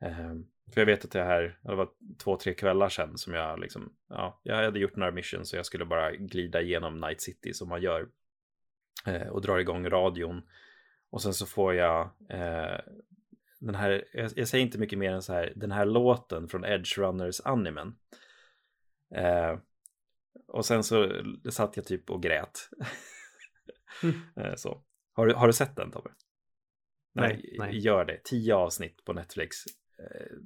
Ehm, för jag vet att det här, det var två, tre kvällar sedan som jag liksom, ja, jag hade gjort några missions så jag skulle bara glida igenom Night City som man gör. Eh, och drar igång radion. Och sen så får jag eh, den här, jag, jag, säger inte mycket mer än så här, den här låten från Edge Runners animen. Uh, och sen så satt jag typ och grät. Mm. så. Har du, har du sett den Tobbe? Nej, nej, Gör det. Tio avsnitt på Netflix. Eh,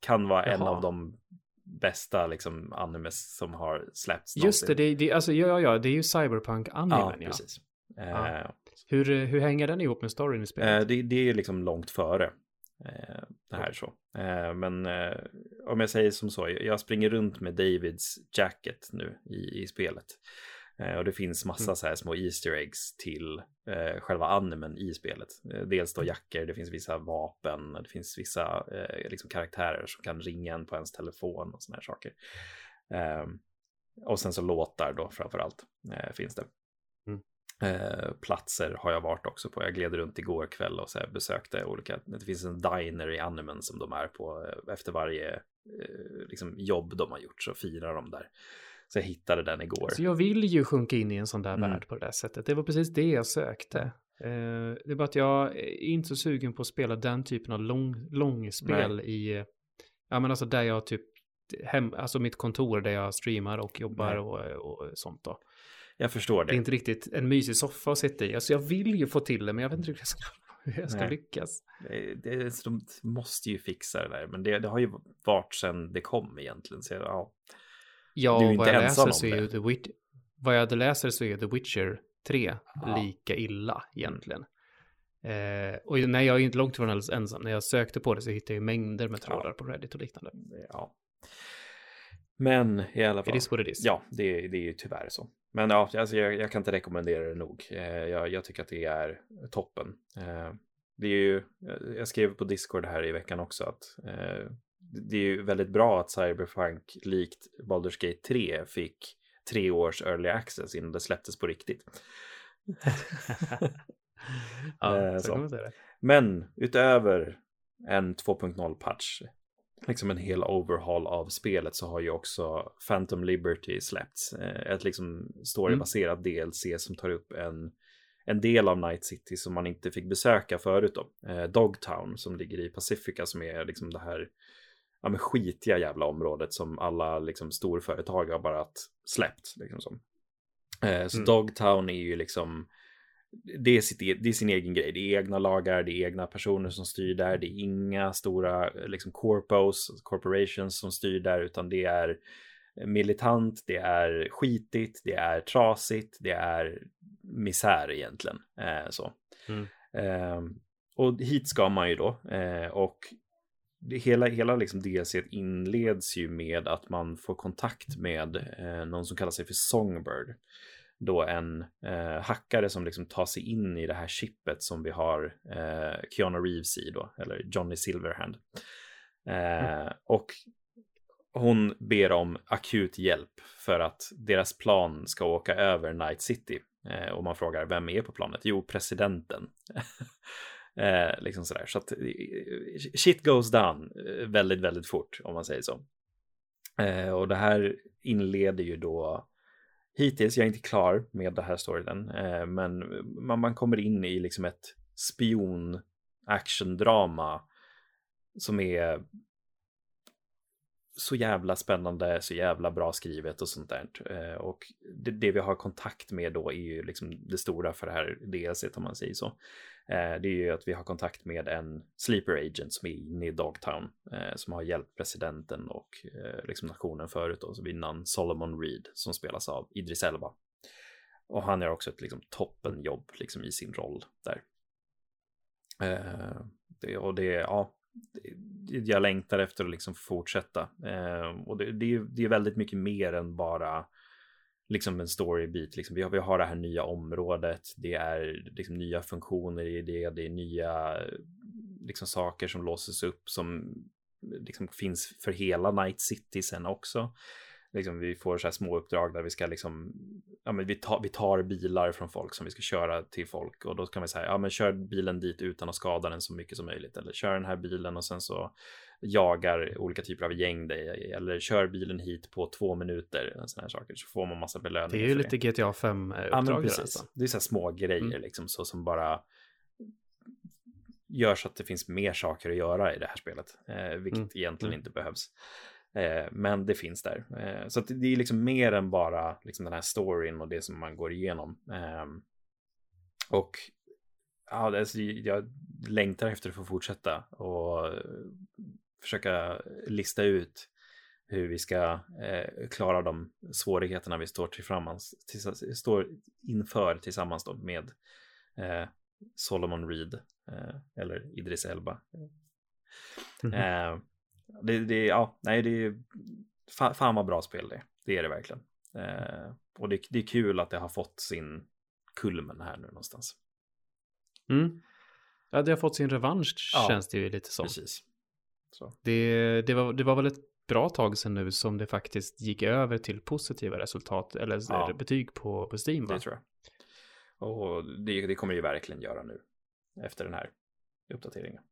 kan vara Jaha. en av de bästa liksom animes som har släppts. Just det, det, det, alltså, ja, ja, det är ju cyberpunk-animen. Ja, precis. Ja. Uh, hur, hur hänger den ihop med storyn i spelet? Uh, det, det är liksom långt före. Det här så. men om jag säger som så, jag springer runt med Davids jacket nu i, i spelet. Eh, och det finns massa mm. så här små Easter eggs till eh, själva animen i spelet. Eh, dels då mm. jackor, det finns vissa vapen, det finns vissa eh, liksom karaktärer som kan ringa en på ens telefon och såna här saker. Eh, och sen så låtar då framför allt eh, finns det. Mm. platser har jag varit också på. Jag gled runt igår kväll och så besökte olika. Det finns en diner i animen som de är på efter varje liksom, jobb de har gjort så firar de där. Så jag hittade den igår. Så jag vill ju sjunka in i en sån där mm. värld på det där sättet. Det var precis det jag sökte. Eh, det är bara att jag är inte så sugen på att spela den typen av lång, långspel Nej. i, ja men alltså där jag typ, hem, alltså mitt kontor där jag streamar och jobbar och, och, sånt då. Jag förstår det. Det är inte riktigt en mysig soffa att sitta i. Alltså jag vill ju få till det, men jag vet inte hur jag ska, hur jag ska lyckas. Det, det, de måste ju fixa det där, men det, det har ju varit sedan det kom egentligen. Så ja. Ja, du är vad jag läser så är ju The Witcher, vad jag läser så är The Witcher 3 ja. lika illa egentligen. Eh, och nej, jag är inte långt ifrån ensam. När jag sökte på det så hittade jag mängder med trådar ja. på Reddit och liknande. Ja. Men i alla fall. It is what it is. Ja, det, det är ju tyvärr så. Men ja, alltså jag, jag kan inte rekommendera det nog. Eh, jag, jag, tycker att det är toppen. Eh, det är ju, jag skrev på Discord här i veckan också att eh, det är ju väldigt bra att Cyberpunk likt Baldur's Gate 3 fick tre års early access innan det släpptes på riktigt. ja, så. så. Men utöver en 2.0 patch, liksom en hel overhaul av spelet så har ju också Phantom Liberty släppts. Eh, ett liksom storybaserat mm. DLC som tar upp en, en del av Night City som man inte fick besöka förut då. Eh, Dogtown som ligger i Pacifica som är liksom det här ja, men skitiga jävla området som alla liksom, storföretag har bara släppt. Liksom, som. Eh, så mm. Dogtown är ju liksom det är, sitt, e-, det är sin egen grej. Det är egna lagar, det är egna personer som styr där. Det är inga stora liksom corpos, corporations som styr där, utan det är militant, det är skitigt, det är trasigt, det är misär egentligen. Eh, så. Mm. Eh, och hit ska man ju då. Eh, och det, hela, hela liksom DLC inleds ju med att man får kontakt med eh, någon som kallar sig för Songbird. Då en eh, hackare som liksom tar sig in i det här chippet som vi har eh, Keanu Reeves i då, eller Johnny Silverhand. Eh, mm. Och hon ber om akut hjälp för att deras plan ska åka över Night City. Eh, och man frågar vem är på planet? Jo, presidenten. Eh, liksom sådär. Så att eh, shit goes down väldigt, väldigt fort om man säger så. Och det här inleder ju då hittills, jag är inte klar med det här storyn, eh, men eh, man, man kommer in i liksom ett spion actiondrama som är så jävla spännande, så jävla bra skrivet och sånt där. Eh, och det, det, vi har kontakt med då är ju liksom det stora för det här DLC om man säger så. Eh, det är ju att vi har kontakt med en sleeper agent som är inne i Dogtown eh, som har hjälpt presidenten och eh, liksom nationen förut då, vid namn Solomon Reed som spelas av Idris Elba. Och han gör också ett liksom toppenjobb liksom i sin roll där. Det, och det, ja, jag längtar efter att liksom fortsätta. Och det, det, är, det är väldigt mycket mer än bara liksom en storybit. Liksom, vi, har, vi har det här nya området, det är liksom nya funktioner i det, det är nya liksom, saker som låses upp som liksom, finns för hela Night City sen också liksom, vi får så här små uppdrag där vi ska liksom, ja men vi tar, vi tar bilar från folk som vi ska köra till folk och då kan vi säga, ja men kör bilen dit utan att skada den så mycket som möjligt eller kör den här bilen och sen så jagar olika typer av gäng dig eller kör bilen hit på två minuter, sådana här saker, så får man massa belöningar. Det är ju lite det. GTA 5-uppdrag. Ja, Alltså. Det är så här små grejer mm. liksom, så som bara gör så att det finns mer saker att göra i det här spelet, eh, vilket mm. egentligen mm. inte behövs. Eh, men det finns där. Eh, så det är liksom mer än bara liksom den här storyn och det som man går igenom. Eh, och ja, alltså, jag längtar efter att få fortsätta och försöka lista ut hur vi ska eh, klara de svårigheterna vi står, tillsammans, till, står inför tillsammans då med eh, Solomon Reed eh, eller Idris Elba. Mm. Det, det, ja, nej, det är fan vad bra spel det Det är det verkligen. Eh, och det, det är kul att det har fått sin kulmen här nu någonstans. Mm. Ja, det har fått sin revansch ja, känns det ju lite som. Precis. Så. Det, det, var, det var väl ett bra tag sedan nu som det faktiskt gick över till positiva resultat eller ja. betyg på, på Steam. Va? Det tror jag. Och det, det kommer ju verkligen göra nu efter den här uppdateringen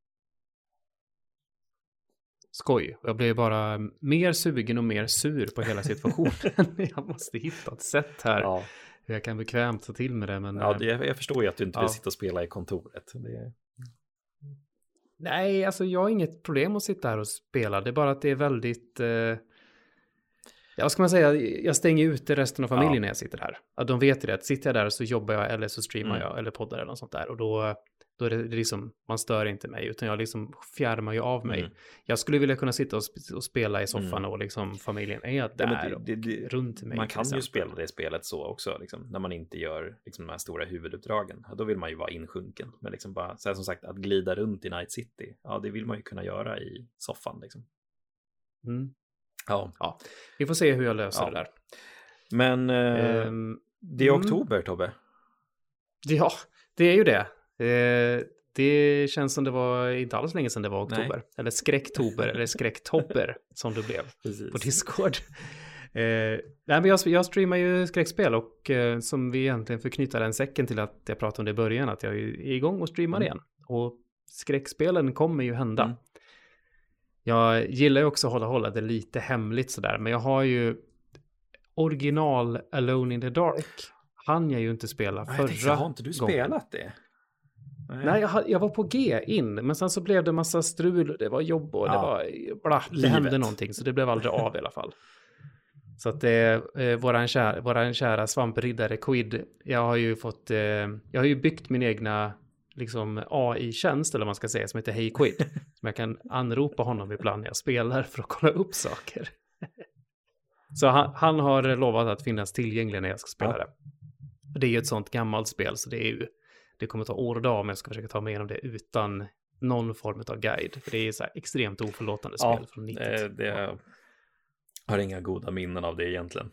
skoj. Jag blev bara mer sugen och mer sur på hela situationen. jag måste hitta ett sätt här. Ja. Hur jag kan bekvämt ta till med det. Men, ja, det, jag förstår ju att du inte ja. vill sitta och spela i kontoret. Det... Nej, alltså jag har inget problem att sitta här och spela. Det är bara att det är väldigt... Eh... Ja, vad ska man säga? Jag stänger ute resten av familjen ja. när jag sitter här. Ja, de vet det, att sitter jag där så jobbar jag eller så streamar mm. jag eller poddar eller något sånt där. Och då då är det liksom, man stör inte mig, utan jag liksom fjärmar ju av mig. Mm. Jag skulle vilja kunna sitta och, sp och spela i soffan mm. och liksom familjen är där ja, det, det, och runt mig. Man kan ju spela det spelet så också, liksom, när man inte gör liksom, de här stora huvuduppdragen. Då vill man ju vara insjunken. Men liksom bara, så här, som sagt, att glida runt i Night City, ja, det vill man ju kunna göra i soffan. Liksom. Mm. Ja. ja. Vi får se hur jag löser ja. det där. Men eh, um, det är mm. oktober, Tobbe. Ja, det är ju det. Eh, det känns som det var inte alls länge sedan det var oktober. Nej. Eller skräcktober, eller skräcktopper som det blev Precis. på Discord. Eh, nej, men jag, jag streamar ju skräckspel och eh, som vi egentligen får knyta den säcken till att jag pratade om det i början, att jag är igång och streamar mm. igen. Och skräckspelen kommer ju hända. Mm. Jag gillar ju också att hålla, hålla det lite hemligt sådär, men jag har ju original Alone in the Dark. Han jag ju inte spela förra gången. Har inte du spelat gången. det? Nej, jag, jag, var på G in, men sen så blev det massa strul, det var jobb och ja. det var bla, det Livet. hände någonting, så det blev aldrig av i alla fall. Så att det eh, våran, kär, våran kära svampriddare Quid, jag har ju fått, eh, jag har ju byggt min egna liksom AI-tjänst, eller vad man ska säga, som heter Hey Quid. som jag kan anropa honom ibland när jag spelar för att kolla upp saker. så han, han, har lovat att finnas tillgänglig när jag ska spela ja. det. Det är ju ett sånt gammalt spel, så det är ju det kommer ta år och dag om jag ska försöka ta mig igenom det utan någon form av guide. För det är så här extremt oförlåtande spel ja, från 90 det, det har inga goda minnen av det egentligen.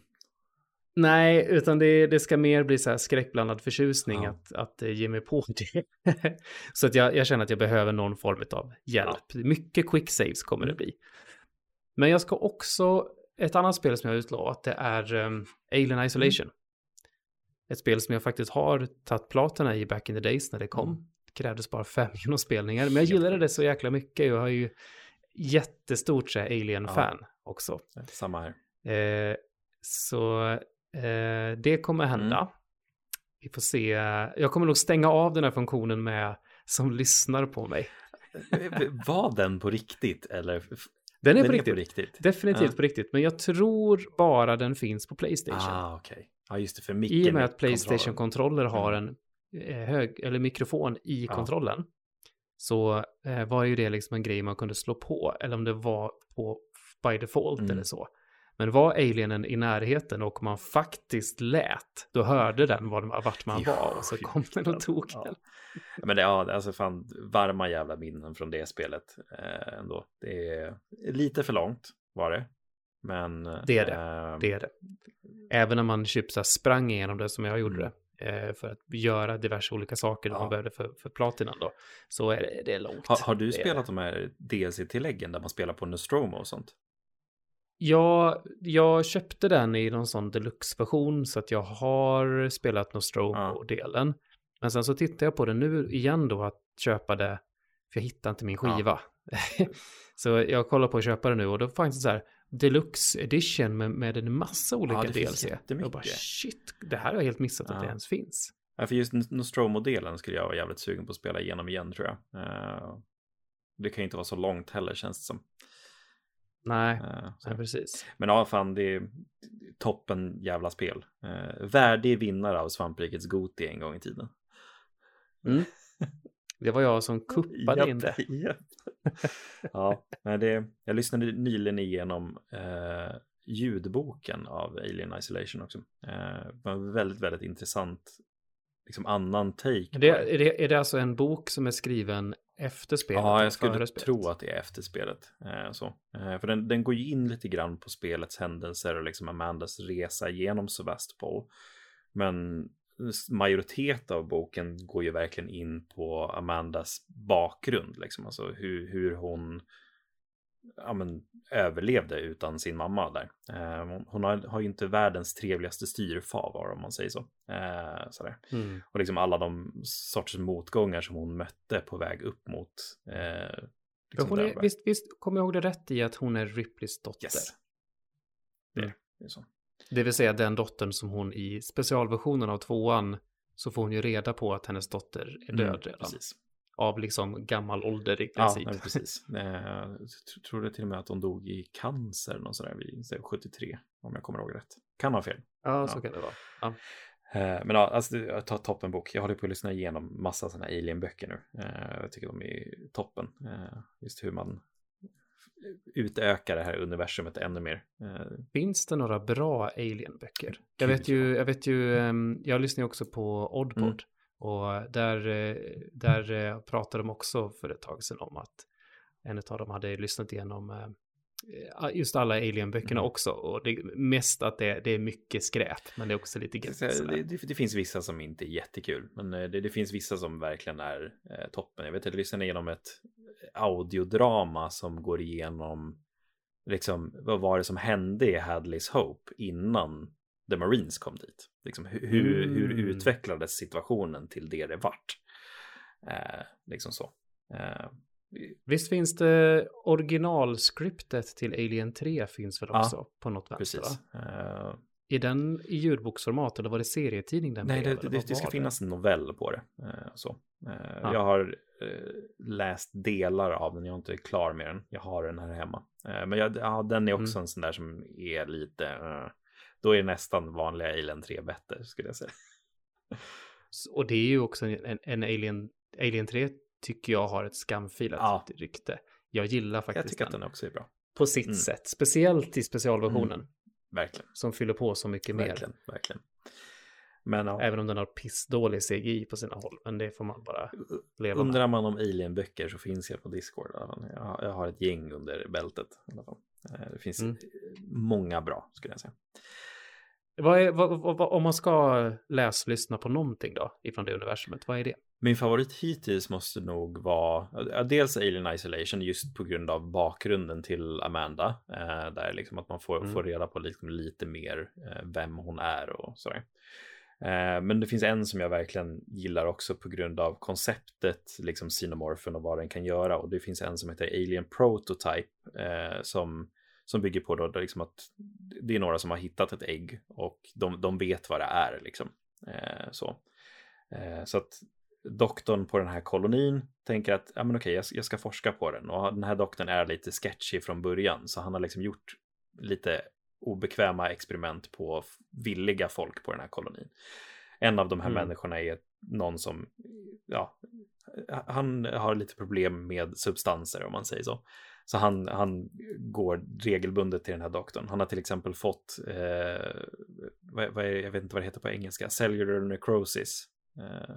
Nej, utan det, det ska mer bli så här skräckblandad förtjusning ja. att, att ge mig på det. så att jag, jag, känner att jag behöver någon form av hjälp. Ja. Mycket quick saves kommer det mm. bli. Men jag ska också, ett annat spel som jag har utlovat, det är um, Alien Isolation. Mm. Ett spel som jag faktiskt har tagit platerna i back in the days när det kom. Mm. Krävdes bara fem genomspelningar, men jag gillade det så jäkla mycket. Jag har ju jättestort Alien-fan ja. också. Samma här. Eh, så eh, det kommer hända. Mm. Vi får se. Jag kommer nog stänga av den här funktionen med som lyssnar på mig. Var den på riktigt eller? Den är, den på, är riktigt. på, riktigt. Definitivt ja. på riktigt. Men jag tror bara den finns på Playstation. Ah, okay. Ja, just det. För I och med att Playstation-kontroller har mm. en eh, hög, eller mikrofon i ja. kontrollen. Så eh, var ju det liksom en grej man kunde slå på. Eller om det var på by default mm. eller så. Men var alienen i närheten och man faktiskt lät, då hörde den vart man var och så kom den och tog ja. den. Men det, ja, alltså fan varma jävla minnen från det spelet eh, ändå. Det är lite för långt var det. Men det är det. Eh, det är det. Även när man typ så sprang igenom det som jag gjorde mm. det eh, för att göra diverse olika saker ja. man behövde för, för platinan då. Så är det, det är långt. Har, har du spelat de här DLC-tilläggen där man spelar på Nostromo och sånt? Ja, jag köpte den i någon sån deluxe-version så att jag har spelat Nostromo-delen. Ja. Men sen så tittar jag på det nu igen då att köpa det, för jag hittar inte min skiva. Ja. så jag kollar på att köpa det nu och då fanns det så här deluxe edition med, med en massa olika ja, DLC. Jag bara shit, det här har jag helt missat ja. att det ens finns. Ja, för just Nostromo-delen skulle jag vara jävligt sugen på att spela igenom igen tror jag. Uh, det kan ju inte vara så långt heller känns det som. Nej, uh, ja, precis. Men ja, fan, det är toppen jävla spel. Uh, värdig vinnare av Svamprikets Goti en gång i tiden. Mm. Det var jag som kuppade japp, in det. Japp. ja, men det, jag lyssnade nyligen igenom uh, ljudboken av Alien Isolation också. Det var väldigt, väldigt intressant liksom annan take. Det, är, det, är det alltså en bok som är skriven efter spelet? Ja, jag skulle tro att det är efter spelet. Eh, så. Eh, för den, den går ju in lite grann på spelets händelser och liksom Amandas resa genom Sevastopol. Men majoritet av boken går ju verkligen in på Amandas bakgrund, liksom. alltså hur, hur hon ja, men, överlevde utan sin mamma där. Eh, hon har, har, ju inte världens trevligaste styrfar om man säger så. Eh, sådär. Mm. Och liksom alla de sorters motgångar som hon mötte på väg upp mot. Eh, liksom hon är, visst, visst kommer jag ihåg det rätt i att hon är Ripleys dotter? Yes. Det, mm. det är så. Det vill säga den dottern som hon i specialversionen av tvåan så får hon ju reda på att hennes dotter är död mm, redan. Precis av liksom gammal ålder i princip. Ja, precis. Jag tror det till och med att hon dog i cancer någon sådär vid 73, om jag kommer ihåg rätt. Kan ha fel. Ja, så ja. kan det vara. Ja. Eh, men ja, alltså, jag tar toppenbok. Jag håller på att lyssna igenom massa sådana alien-böcker nu. Eh, jag tycker de är toppen. Eh, just hur man utökar det här universumet ännu mer. Finns det några bra alien-böcker? Jag vet ju, jag vet ju, ehm, jag lyssnar ju också på Oddpod. Mm. Och där, eh, där eh, pratade de också för ett tag sedan om att en av dem hade lyssnat igenom eh, just alla Alien-böckerna mm. också. Och det mest att det, det, är mycket skräp, men det är också lite gött. Det, det, det, finns vissa som inte är jättekul, men det, finns vissa som verkligen är eh, toppen. Jag vet att jag lyssnade igenom ett audiodrama som går igenom liksom vad var det som hände i Hadleys Hope innan The Marines kom dit. Liksom, hur, mm. hur utvecklades situationen till det det vart? Eh, liksom så. Eh, Visst finns det originalskriptet till Alien 3 finns väl också ja, på något vänster? Precis. Uh, är den i ljudboksformat eller var det serietidning den Nej, blev, det, det, det ska det? finnas en novell på det. Uh, så. Uh, ja. Jag har läst delar av den, jag är inte klar med den. Jag har den här hemma. men jag, ja, den är också mm. en sån där som är lite då är nästan vanliga Alien 3 bättre skulle jag säga. Och det är ju också en, en Alien, Alien 3 tycker jag har ett skamfilat ja. rykte. Jag gillar faktiskt Jag tycker den. att den också är bra. På sitt mm. sätt, speciellt i specialversionen. Mm. Verkligen. Som fyller på så mycket verkligen, mer. Verkligen. Men, ja. Även om den har pissdålig CGI på sina håll. Men det får man bara leva Undrar med. man om Alien-böcker så finns jag på Discord. Jag har ett gäng under bältet. Eh, det finns mm. många bra skulle jag säga. Vad är, vad, vad, om man ska läsa lyssna på någonting då ifrån det universumet, vad är det? Min favorit hittills måste nog vara dels Alien Isolation just på grund av bakgrunden till Amanda. Eh, där liksom att man får, mm. får reda på liksom lite mer eh, vem hon är och sådär. Eh, men det finns en som jag verkligen gillar också på grund av konceptet, liksom Xenomorphen och vad den kan göra. Och det finns en som heter Alien Prototype eh, som som bygger på då, liksom att det är några som har hittat ett ägg och de, de vet vad det är liksom. Eh, så. Eh, så att doktorn på den här kolonin tänker att ja, men okej, jag, jag ska forska på den. Och den här doktorn är lite sketchy från början, så han har liksom gjort lite obekväma experiment på villiga folk på den här kolonin. En av de här mm. människorna är någon som, ja, han har lite problem med substanser om man säger så. Så han, han går regelbundet till den här doktorn. Han har till exempel fått, eh, vad, vad är, jag vet inte vad det heter på engelska, cellular necrosis. Eh,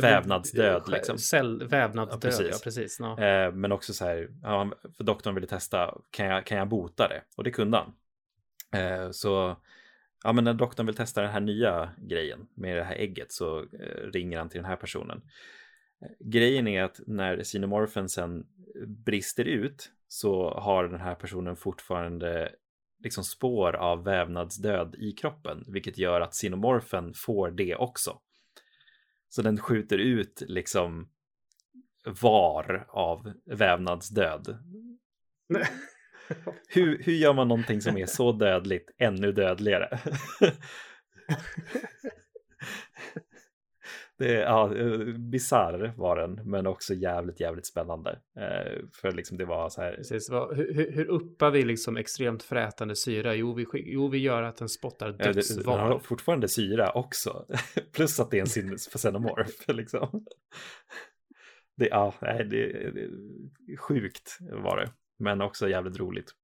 vävnadsdöd liksom. Cell, vävnadsdöd, ja precis. Ja, precis no. eh, men också så här, ja, för doktorn ville testa, kan jag, kan jag bota det? Och det kunde han. Eh, så ja, men när doktorn vill testa den här nya grejen med det här ägget så eh, ringer han till den här personen. Grejen är att när xenomorfen sen brister ut så har den här personen fortfarande liksom spår av vävnadsdöd i kroppen, vilket gör att xenomorfen får det också. Så den skjuter ut liksom var av vävnadsdöd. hur, hur gör man någonting som är så dödligt ännu dödligare? det, ja, eh, bizarr var den, men också jävligt, jävligt spännande. Eh, för liksom det var så här. Precis, vad, hur, hur uppar vi liksom extremt frätande syra? Jo, vi, jo, vi gör att den spottar dödsval. Ja, den har fortfarande syra också, plus att det är en sinnesfenomorf. liksom. Det, ja, det, det, det, sjukt var det, men också jävligt roligt.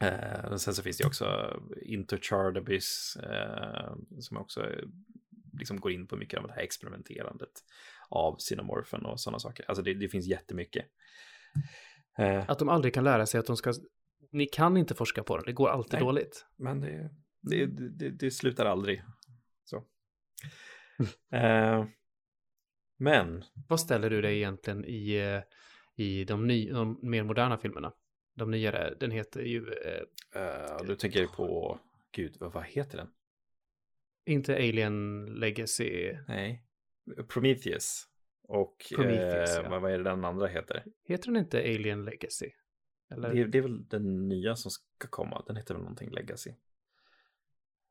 Eh, sen så finns det också Interchardabys eh, som också liksom går in på mycket av det här experimenterandet av Cinemorphen och sådana saker. Alltså det, det finns jättemycket. Eh, att de aldrig kan lära sig att de ska, ni kan inte forska på det, det går alltid nej, dåligt. Men det, det, det, det slutar aldrig. Så. eh, men. Vad ställer du dig egentligen i, eh, i de, ny, de mer moderna filmerna? De nyare, den heter ju... Eh, uh, du tänker på, gud, vad heter den? Inte Alien Legacy. Nej. Prometheus. Och Prometheus, eh, ja. vad är det den andra heter? Heter den inte Alien Legacy? Eller? Det, är, det är väl den nya som ska komma. Den heter väl någonting Legacy.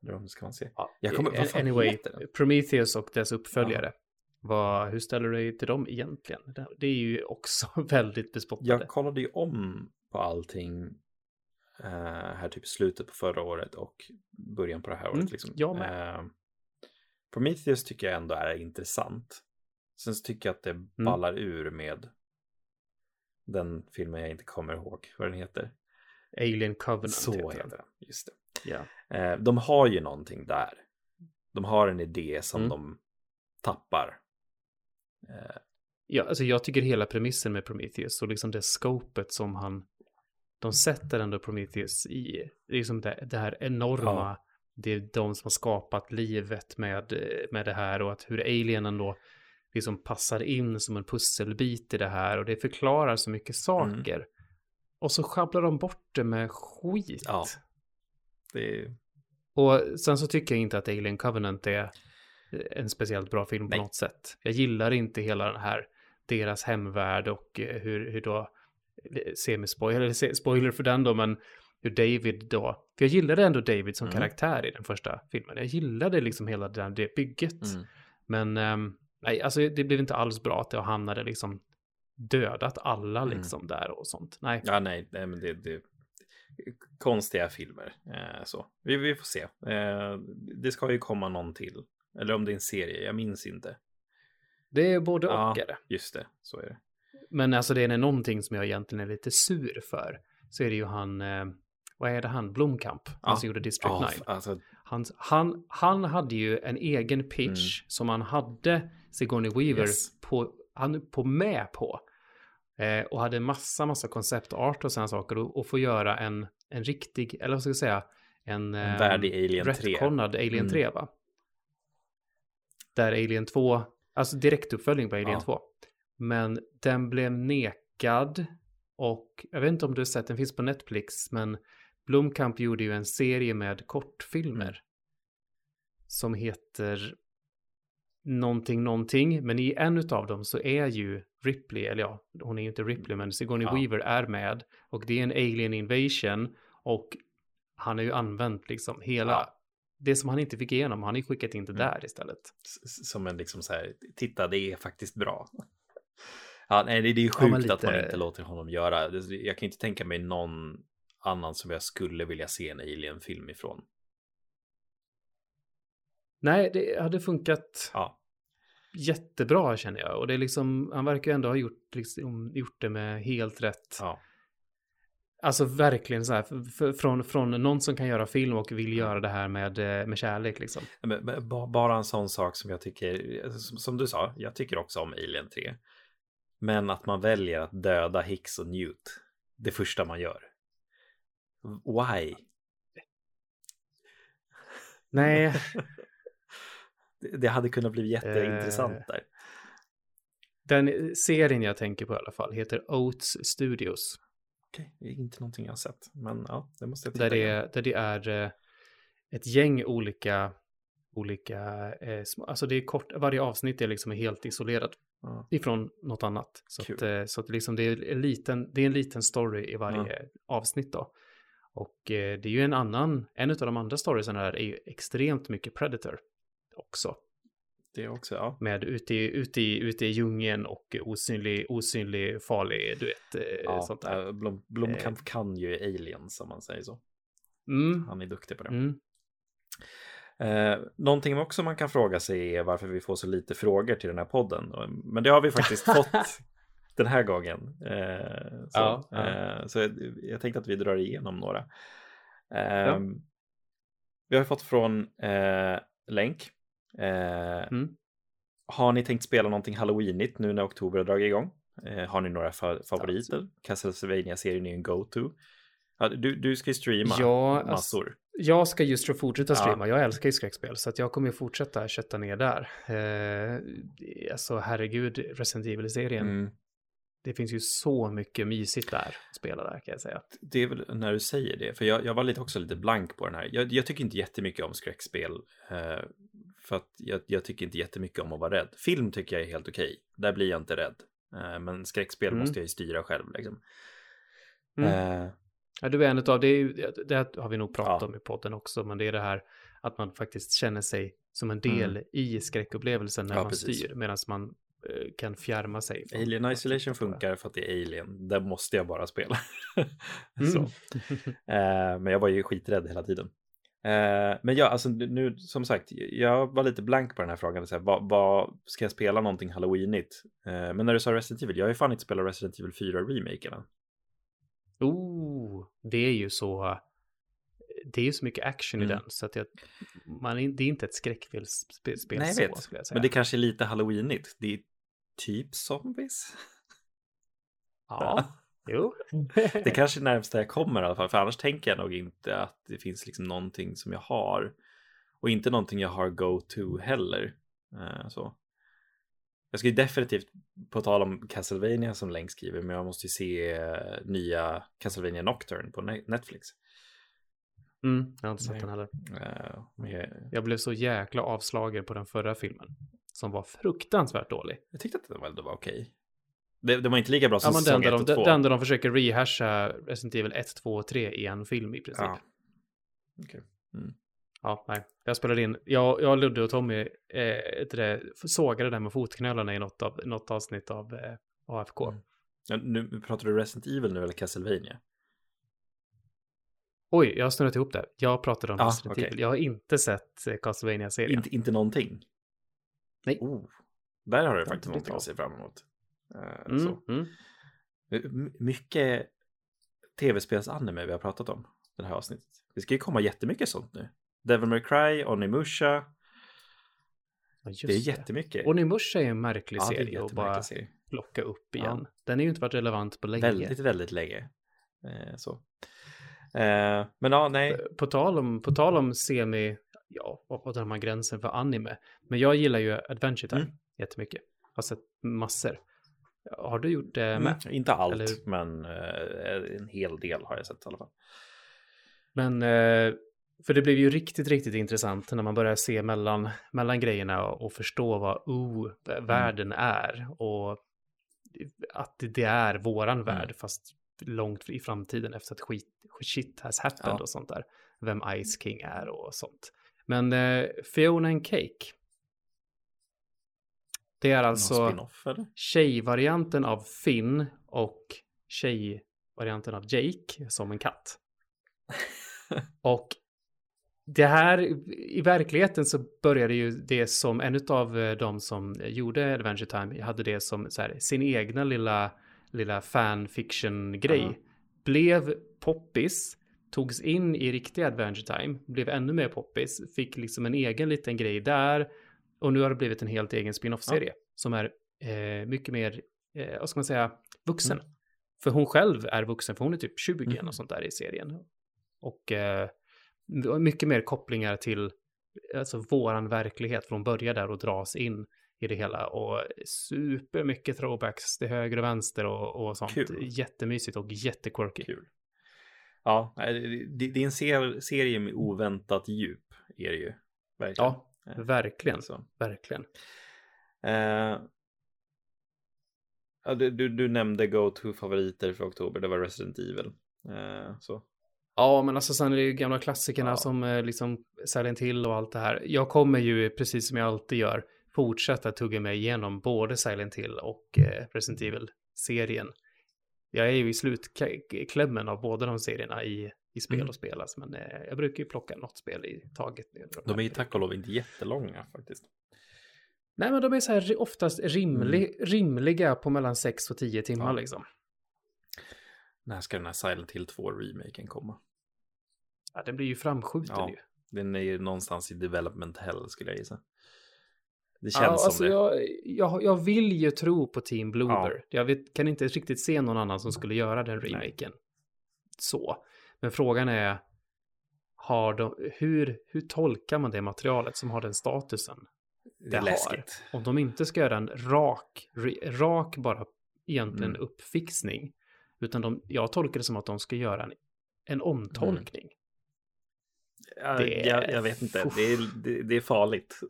Eller om ska man se. Ja, jag kommer, vad fan anyway, heter den? Prometheus och dess uppföljare. Ja. Vad, hur ställer du dig till dem egentligen? Det är ju också väldigt bespottade. Jag kollade ju om på allting här typ slutet på förra året och början på det här året. Mm, liksom. Jag med. Uh, Prometheus tycker jag ändå är intressant. Sen så tycker jag att det mm. ballar mm. ur med den filmen jag inte kommer ihåg vad den heter. Alien Covenant Så heter den. den. Just det. Yeah. De har ju någonting där. De har en idé som mm. de tappar. Uh, ja, alltså jag tycker hela premissen med Prometheus och liksom det skopet som han de sätter ändå Prometheus i liksom det, det här enorma, ja. det är de som har skapat livet med, med det här och att hur alienen då liksom passar in som en pusselbit i det här och det förklarar så mycket saker. Mm. Och så sjabblar de bort det med skit. Ja. Det... Och sen så tycker jag inte att Alien Covenant är en speciellt bra film på Nej. något sätt. Jag gillar inte hela den här, deras hemvärld och hur, hur då semispoiler, eller spoiler för den då, men hur David då, för jag gillade ändå David som mm. karaktär i den första filmen. Jag gillade liksom hela det, där, det bygget. Mm. Men um, nej, alltså det blev inte alls bra att jag hamnade liksom dödat alla mm. liksom där och sånt. Nej. Ja, nej, nej men det, det konstiga filmer. Eh, så. Vi, vi får se. Eh, det ska ju komma någon till. Eller om det är en serie, jag minns inte. Det är både och ja, är det. Just det, så är det. Men alltså det är någonting som jag egentligen är lite sur för. Så är det ju han, eh, vad är det han, Blomkamp, han ja. som gjorde District oh, 9. Alltså... Han, han, han hade ju en egen pitch mm. som han hade Sigourney Weaver yes. på, han, på med på. Eh, och hade massa, massa konceptart och sådana saker. Och, och få göra en, en riktig, eller vad ska jag säga, en, en värdig Alien 3. Alien mm. 3 va? Där Alien 2, alltså direktuppföljning på Alien ja. 2. Men den blev nekad och jag vet inte om du har sett, den finns på Netflix, men Blomkamp gjorde ju en serie med kortfilmer mm. som heter någonting, någonting, men i en av dem så är ju Ripley, eller ja, hon är ju inte Ripley, men Sigourney ja. Weaver är med och det är en alien invasion och han har ju använt liksom hela ja. det som han inte fick igenom, han har skickat in det Mm. där istället. Som en liksom så här, titta det är faktiskt bra. Ja, nej, det är ju Ja, men sjukt att man lite- inte låter honom göra. det. Jag kan inte tänka mig någon annan som jag skulle vilja se en Alien-film ifrån. Nej, det hade funkat Ja, jättebra känner jag. Och det är liksom, han verkar ändå ha gjort, liksom, gjort det med helt rätt. ja, Alltså verkligen så här, från, från någon som kan göra film och vill göra det här med, eh, med kärlek liksom. Men, men ba- bara en sån sak som jag tycker, som, som du sa, jag tycker också om Alien 3. Men att man väljer att döda Hicks och Newt det första man gör. Why? Nej, Det, hade kunnat bli jätteintressant Eh, där. den serien jag tänker på i alla fall heter Oats Studios. Okej, är inte någonting jag har sett, men ja, det måste jag titta Där det, där det är eh, ett gäng olika, olika, eh, små, alltså det är kort, varje avsnitt är liksom helt isolerat Ja. ifrån något annat. Så, Kul. att, eh, så att liksom det, är en liten, det är en liten story i varje avsnitt då. Och eh, det är ju en annan, en av de andra storiesen här är ju extremt mycket Predator också. Det också, ja. Med ute i, ute i, ute i djungeln och osynlig, osynlig, farlig, du vet, eh, ja sånt där. Blom, Blomkamp kan ju aliens om man säger så. Mm, Han är duktig på det. mm. Eh, någonting också man kan fråga sig är varför vi får så lite frågor till den här podden. Men det har vi faktiskt fått den här gången. Eh, så, Ja, ja. Eh, så jag, jag tänkte att vi drar igenom några. Ja. Vi har fått från eh, Länk. Eh, Mm. Har ni tänkt spela någonting halloweenigt nu när oktober har dragit igång? Eh, har ni några fa- favoriter? Castlevania-serien är ju en go-to. Ja, du, du ska ju streama Ja, alltså- massor. Jag ska just fortsätta Ja. streama. Jag älskar ju skräckspel så att jag kommer ju fortsätta kötta ner där. Eh, alltså herregud, Resident Evil-serien. Mm. Det finns ju så mycket mysigt där att spela där kan jag säga. Det är väl när du säger det, för jag, jag var lite också lite blank på den här. Jag, jag tycker inte jättemycket om skräckspel. Eh, för att jag, jag tycker inte jättemycket om att vara rädd. Film tycker jag är helt okej. Där blir jag inte rädd. Eh, men skräckspel Mm. måste jag ju styra själv. Liksom. Mm. Eh, Ja, du är en av det, är det har vi nog pratat Ja. om i podden också, men det är det här att man faktiskt känner sig som en del i skräckupplevelsen när Mm. Ja, man precis. styr, medan man eh, kan fjärma sig. Alien Isolation funkar för att det är Alien. Där måste jag bara spela. Mm. Eh, men jag var ju skiträdd hela tiden. Eh, men ja, alltså nu som sagt, jag var lite blank på den här frågan. Så här, vad, vad, ska jag spela någonting halloweenigt? Eh, men när du sa Resident Evil, jag har ju fan inte spelat Resident Evil 4-remaken än. Oh, det är ju så... Det är ju så mycket action Mm. i den, så att jag, man, det är inte ett skräckspel spel Nej, så, vet. skulle jag säga. Men det kanske är lite halloweenigt. Det är typ zombies. Ja, jo. Det kanske är närmsta jag kommer i alla fall. För annars tänker jag nog inte att det finns liksom någonting som jag har. Och inte någonting jag har go-to heller. Eh, så. Jag ska ju definitivt, på tal om Castlevania som Länk skriver, men jag måste ju se eh, nya Castlevania Nocturne på Ne- Netflix. Mm, jag har inte sett Nej. den heller. Men jag, Jag blev så jäkla avslagen på den förra filmen, som var fruktansvärt dålig. jag tyckte att det väl var okej. Det, det var inte lika bra som säsong enda 1 de, och 2. det, det enda de försöker rehasha Resident Evil 1, 2 och 3 i en film i princip. Ja. Ja, nej. Jag spelade in, jag, jag Ludde och Tommy eh, det sågade det där med fotknölarna i något, av, något avsnitt av eh, AFK. Mm. Ja, nu pratar du Resident Evil nu eller Castlevania? Oj, jag har snurrat ihop det. Jag pratade om Ja, Resident okej. Evil. Jag har inte sett eh, Castlevania-serien. Inte, inte någonting? Nej. Oh, där har du faktiskt någonting av. att se fram emot. Eh, Mm, mm. M- mycket tv-spelsanime vi har pratat om det här avsnittet. Det ska ju komma jättemycket sånt nu. Devil May Cry, Onimusha. Ja, Det är jättemycket. Onimusha är en märklig ja, serie att bara serie. plocka upp Ja. igen. Den har ju inte varit relevant på länge. Väldigt, väldigt länge. Eh, så. Eh, men ja, nej. På tal om, på tal om semi, ja, vad vad drar man gränsen för anime? Men jag gillar ju Adventure Time Mm. jättemycket. Har sett massor. Har du gjort det med? Mm, inte allt, Eller- men eh, en hel del har jag sett i alla fall. Men, eh, för det blev ju riktigt, riktigt intressant när man börjar se mellan, mellan grejerna och, förstå vad oh, Mm. är. Och att det- det är våran Mm. värld, fast långt i framtiden efter att skit, shit has happened Ja. och sånt där. Vem Ice King är och sånt. Men eh, Fiona and Cake. Det är alltså tjejvarianten av Finn och tjejvarianten av Jake som en katt. och det här, i verkligheten så började ju det som en av eh, de som gjorde Adventure Time hade det som så här, sin egna lilla, lilla fanfiction-grej. Uh -huh. Blev poppis, togs in i riktiga Adventure Time, blev ännu mer poppis, fick liksom en egen liten grej där och nu har det blivit en helt egen spin-off-serie uh -huh. som är eh, mycket mer, eh, vad ska man säga, vuxen. Mm. För hon själv är vuxen, för hon är typ 20 mm. och sånt där i serien. Och eh, mycket mer kopplingar till alltså våran verklighet från börjar där och dras in i det hela och super mycket throwbacks till höger och vänster och, och sånt. Kul. Jättemysigt och jättequirky. Kul. Ja, det, det är en ser, serie med oväntat djup är det ju. Verkligen. Ja, verkligen. Så. Verkligen. Uh, ja, du, du, du nämnde go-to-favoriter för oktober, det var Resident Evil. Uh, så. Ja, men alltså sen är det ju gamla klassikerna ja. som eh, liksom Silent Hill och allt det här. Jag kommer ju, precis som jag alltid gör, fortsätta tugga mig igenom både Silent Hill och eh, Resident Evil-serien. Jag är ju i slutklämmen av båda de serierna i, i spel mm. och spelas, men eh, jag brukar ju plocka något spel i taget. De är ju tack och lov inte jättelånga faktiskt. Nej, men de är så här oftast rimlig, mm. rimliga på mellan 6 och 10 timmar ja. liksom. När ska den här Silent Hill 2-remaken komma? Ja, den blir ju framskjuten ja, ju. Den är ju någonstans i development hell skulle jag gissa. Det känns ja, som alltså det. Jag, jag, jag vill ju tro på Team Bloober. Ja. Jag vet, kan inte riktigt se någon annan som skulle göra den remaken. Nej. Så. Men frågan är, har de, hur, hur tolkar man det materialet som har den statusen? Det, det är läskigt. Om de inte ska göra en rak, rak bara egentligen mm. uppfixning. Utan de, jag tolkar det som att de ska göra en, en omtolkning. Mm. Det... Jag, jag, vet inte, det är, det, det är farligt.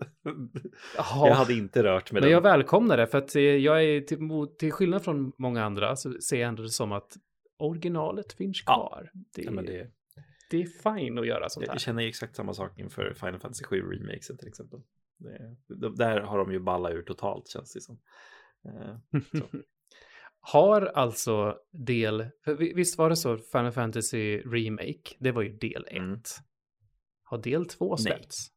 Jaha. Jag hade inte rört med Men jag välkomnar det, för att jag är till, till skillnad från många andra så ser jag ändå det som att originalet finns kvar. Ja. Det, ja, det... det, är fine att göra sånt här. Jag känner exakt samma sak inför Final Fantasy 7 remakesen till exempel. Det, där har de ju ballat ur totalt känns det som. Eh, har alltså del, visst var det så, Final Fantasy Remake, det var ju del 1. Mm. Har del 2 släppts?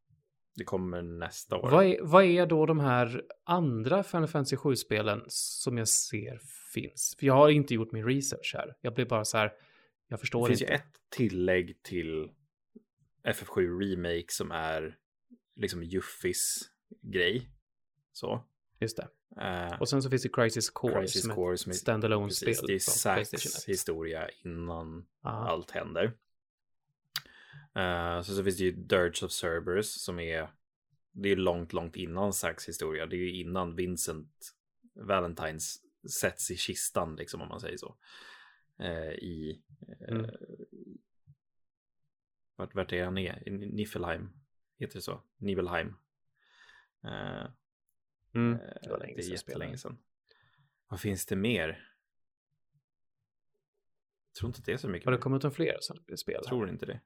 Det kommer nästa år. Vad är, vad är då de här andra Final Fantasy 7-spelen som jag ser finns? För jag har inte gjort min research här. Jag blir bara så här, jag förstår inte. Det finns inte. ju ett tillägg till FF7 Remake som är liksom Juffis grej. Så. Just det. Uh, och sen så finns det Crisis Core Crisis som Core, ett standalone-spel. Det är Sacks historia innan Aha. allt händer. Uh, så, så finns det ju Dirge of Cerberus som är det är långt, långt innan Sacks historia. Det är ju innan Vincent Valentines sätts i kistan, liksom om man säger så. Uh, I... Uh, mm. vart, vart är han är? Niffelheim. Heter det så? Nibelheim. Uh, mm. det var länge det är jättelänge sedan. Vad finns det mer? Jag tror inte det är så mycket. Har det kommit några fler spel? Tror inte det.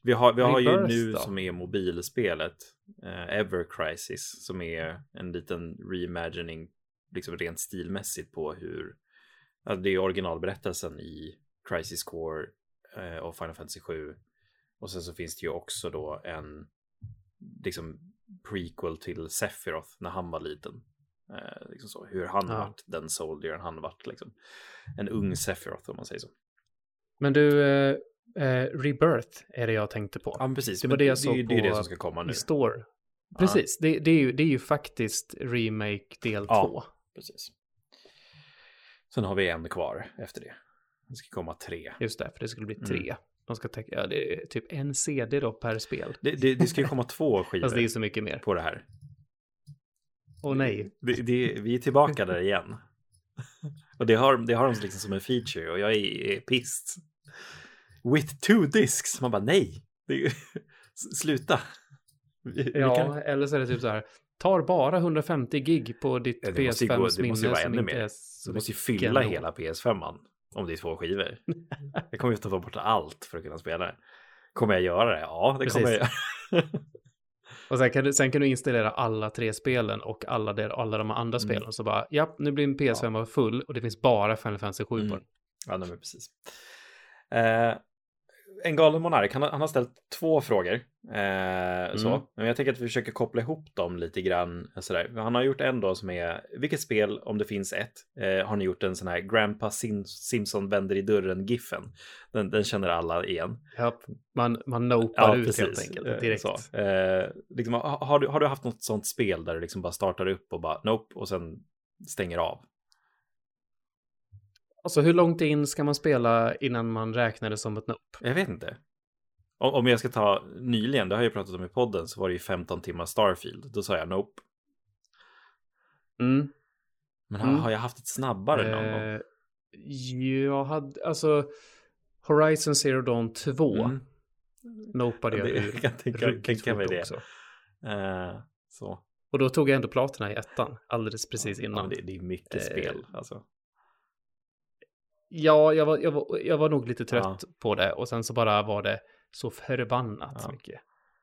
Vi har, vi har ju nu då? som är mobilspelet uh, Ever Crisis som är en liten reimagining liksom rent stilmässigt på hur alltså det är originalberättelsen i Crisis Core uh, och Final Fantasy 7 och sen så finns det ju också då en liksom prequel till Sephiroth när han var liten. Uh, liksom så, hur han ja. vart den soldier han vart liksom. En ung Sephiroth om man säger så. Men du, Eh, Rebirth är det jag tänkte på. Ja, precis. Det var det jag såg det, på det, är det som ska komma nu. Store. Precis, det, det, är ju, det är ju faktiskt remake del ja, två. precis. Sen har vi en kvar efter det. Det ska komma tre. Just det, för det skulle bli tre. Mm. De ska täcka, ja, det är typ en CD då per spel. Det, det, det ska ju komma två skivor. Fast det är så mycket mer. På det här. Åh nej. vi är tillbaka där igen. Och det har, det har de liksom som en feature och jag är, är pissed with two discs. Man bara nej, ju... sluta. Vi, ja, vi kan... eller så är det typ så här. Tar bara 150 gig på ditt ja, PS5 minne. Det måste ju vara ännu mer. Du måste ju fylla hela PS5 om det är två skivor. jag kommer ju ta bort allt för att kunna spela det. Kommer jag göra det? Ja, det Precis. kommer jag göra. Och sen kan, du, sen kan du installera alla tre spelen och alla, der, alla de andra mm. spelen. Så bara, ja, nu blir min PS5 ja. full och det finns bara Final Fantasy 7 mm. på den. Ja, men precis. Eh, en galen monark, han, han har ställt två frågor. Eh, mm. så. Men jag tänker att vi försöker koppla ihop dem lite grann. Sådär. Han har gjort en då som är, vilket spel, om det finns ett, eh, har ni gjort en sån här Grandpa Sim Simpson vänder i dörren-giffen. Den, den känner alla igen. Ja, man, man nopar ja, ut precis. helt enkelt eh, direkt. Så. Eh, liksom, har, du, har du haft något sånt spel där du liksom bara startar upp och bara nope och sen stänger av? Alltså hur långt in ska man spela innan man räknar det som ett nope? Jag vet inte. Om jag ska ta nyligen, det har jag pratat om i podden, så var det ju 15 timmar Starfield. Då sa jag nope. Mm. Men har, mm. har jag haft ett snabbare någon gång? Eh, jag hade, alltså Horizon Zero Dawn 2 mm. nopade jag ur. Jag kan tänka, tänka mig det. Också. Uh, så. Och då tog jag ändå platerna i ettan alldeles precis innan. Ja, det, det, är mycket uh, spel alltså. Ja, jag var, jag var, jag var nog lite trött ja. på det och sen så bara var det så förbannat ja. mycket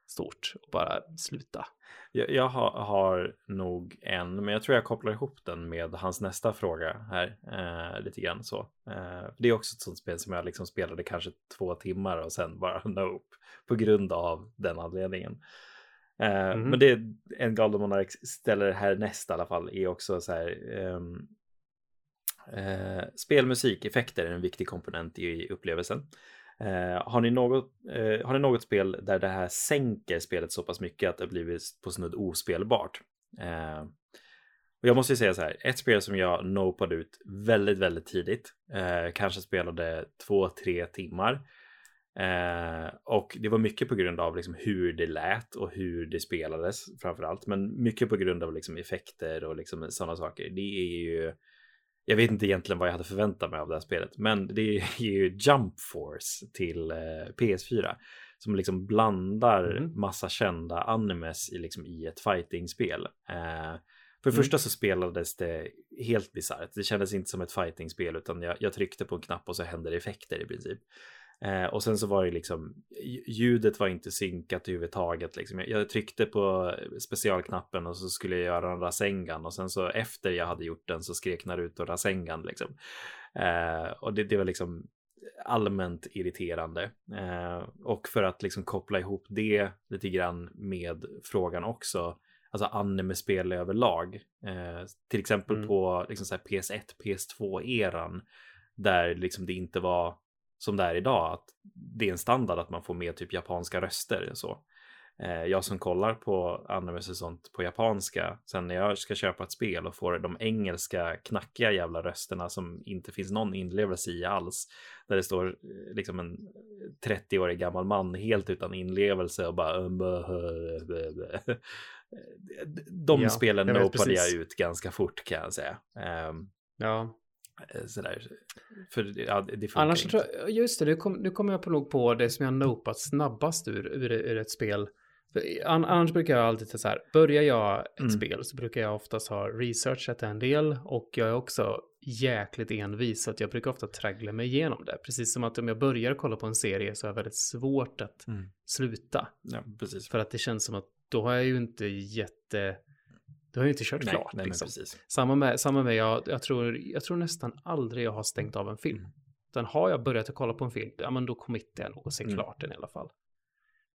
stort och bara sluta. Jag, jag har, har, nog en, men jag tror jag kopplar ihop den med hans nästa fråga här eh, lite grann så. Eh, det är också ett sånt spel som jag liksom spelade kanske två timmar och sen bara nope på grund av den anledningen. Eh, mm. Men det är en Galdo Monarch ställer här nästa i alla fall är också så här. Eh, spelmusik, effekter är en viktig komponent i upplevelsen. Eh, har, ni något, eh, har ni något spel där det här sänker spelet så pass mycket att det blivit på snudd ospelbart? Eh, och jag måste ju säga så här, ett spel som jag nopade ut väldigt, väldigt tidigt, eh, kanske spelade två, tre timmar. Eh, och det var mycket på grund av liksom hur det lät och hur det spelades framför allt. Men mycket på grund av liksom effekter och liksom sådana saker. Det är ju jag vet inte egentligen vad jag hade förväntat mig av det här spelet, men det är ju Jump Force till eh, PS4 som liksom blandar mm. massa kända animes i, liksom, i ett fightingspel. Eh, för det mm. första så spelades det helt bisarrt. Det kändes inte som ett fightingspel utan jag, jag, tryckte på en knapp och så hände det effekter i princip. Eh, och sen så var det liksom ljudet var inte synkat överhuvudtaget. Liksom. Jag, jag, tryckte på specialknappen och så skulle jag göra en Rasengan och sen så efter jag hade gjort den så skrek Naruto Rasengan liksom. Eh, och det, det, var liksom allmänt irriterande. Eh, och för att liksom koppla ihop det lite grann med frågan också, alltså anime-spel överlag. Eh, till exempel mm. på liksom så PS1, PS2-eran där liksom det inte var som det är idag, att det är en standard att man får med typ japanska röster. Så. Eh, jag som kollar på animes och sånt på japanska, sen när jag ska köpa ett spel och får de engelska knackiga jävla rösterna som inte finns någon inlevelse i alls, där det står eh, liksom en 30-årig gammal man helt utan inlevelse och bara de ja, spelen nopade jag ut ganska fort kan jag säga. Um, ja. Eh, sådär. För ja, det funkar Annars inte. Tror, just det, nu kommer kom jag på nog på det som jag nopat snabbast ur, ur, ur ett spel. Annars brukar jag alltid så här, börjar jag ett mm. spel så brukar jag oftast ha researchat en del och jag är också jäkligt envis så att jag brukar ofta traggla mig igenom det. Precis som att om jag börjar kolla på en serie så är det väldigt svårt att mm. sluta. Ja, precis. För att det känns som att då har jag ju inte jätte du har ju inte kört nej, klart. Nej, liksom. Samma med, samma med jag, jag, tror, jag tror nästan aldrig jag har stängt av en film. Mm. Utan har jag börjat att kolla på en film, ja men då committar jag nog och ser mm. klart den i alla fall.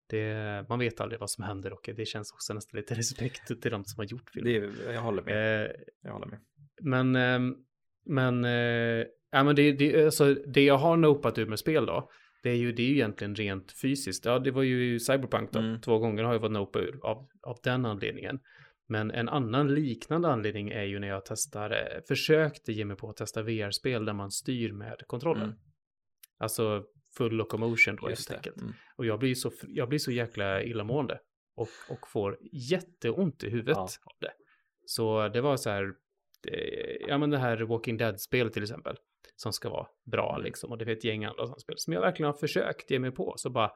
Det, man vet aldrig vad som händer och det känns också nästan lite respekt till de som har gjort filmen. Det, jag håller med. Eh, jag håller med. Men, eh, men, eh, ja, men det, det, alltså, det jag har nopat ur med spel då, det är ju, det är ju egentligen rent fysiskt. Ja, det var ju Cyberpunk då. Mm. Två gånger har jag fått nopa ur av, av den anledningen. Men en annan liknande anledning är ju när jag testar, eh, försökte ge mig på att testa VR-spel där man styr med kontrollen. Mm. Alltså full locomotion då helt enkelt. Mm. Och jag blir, så, jag blir så jäkla illamående och, och får jätteont i huvudet ja. av det. Så det var så här, ja men det här Walking Dead-spelet till exempel, som ska vara bra mm. liksom. Och det är ett gäng andra spel som jag verkligen har försökt ge mig på. Så bara,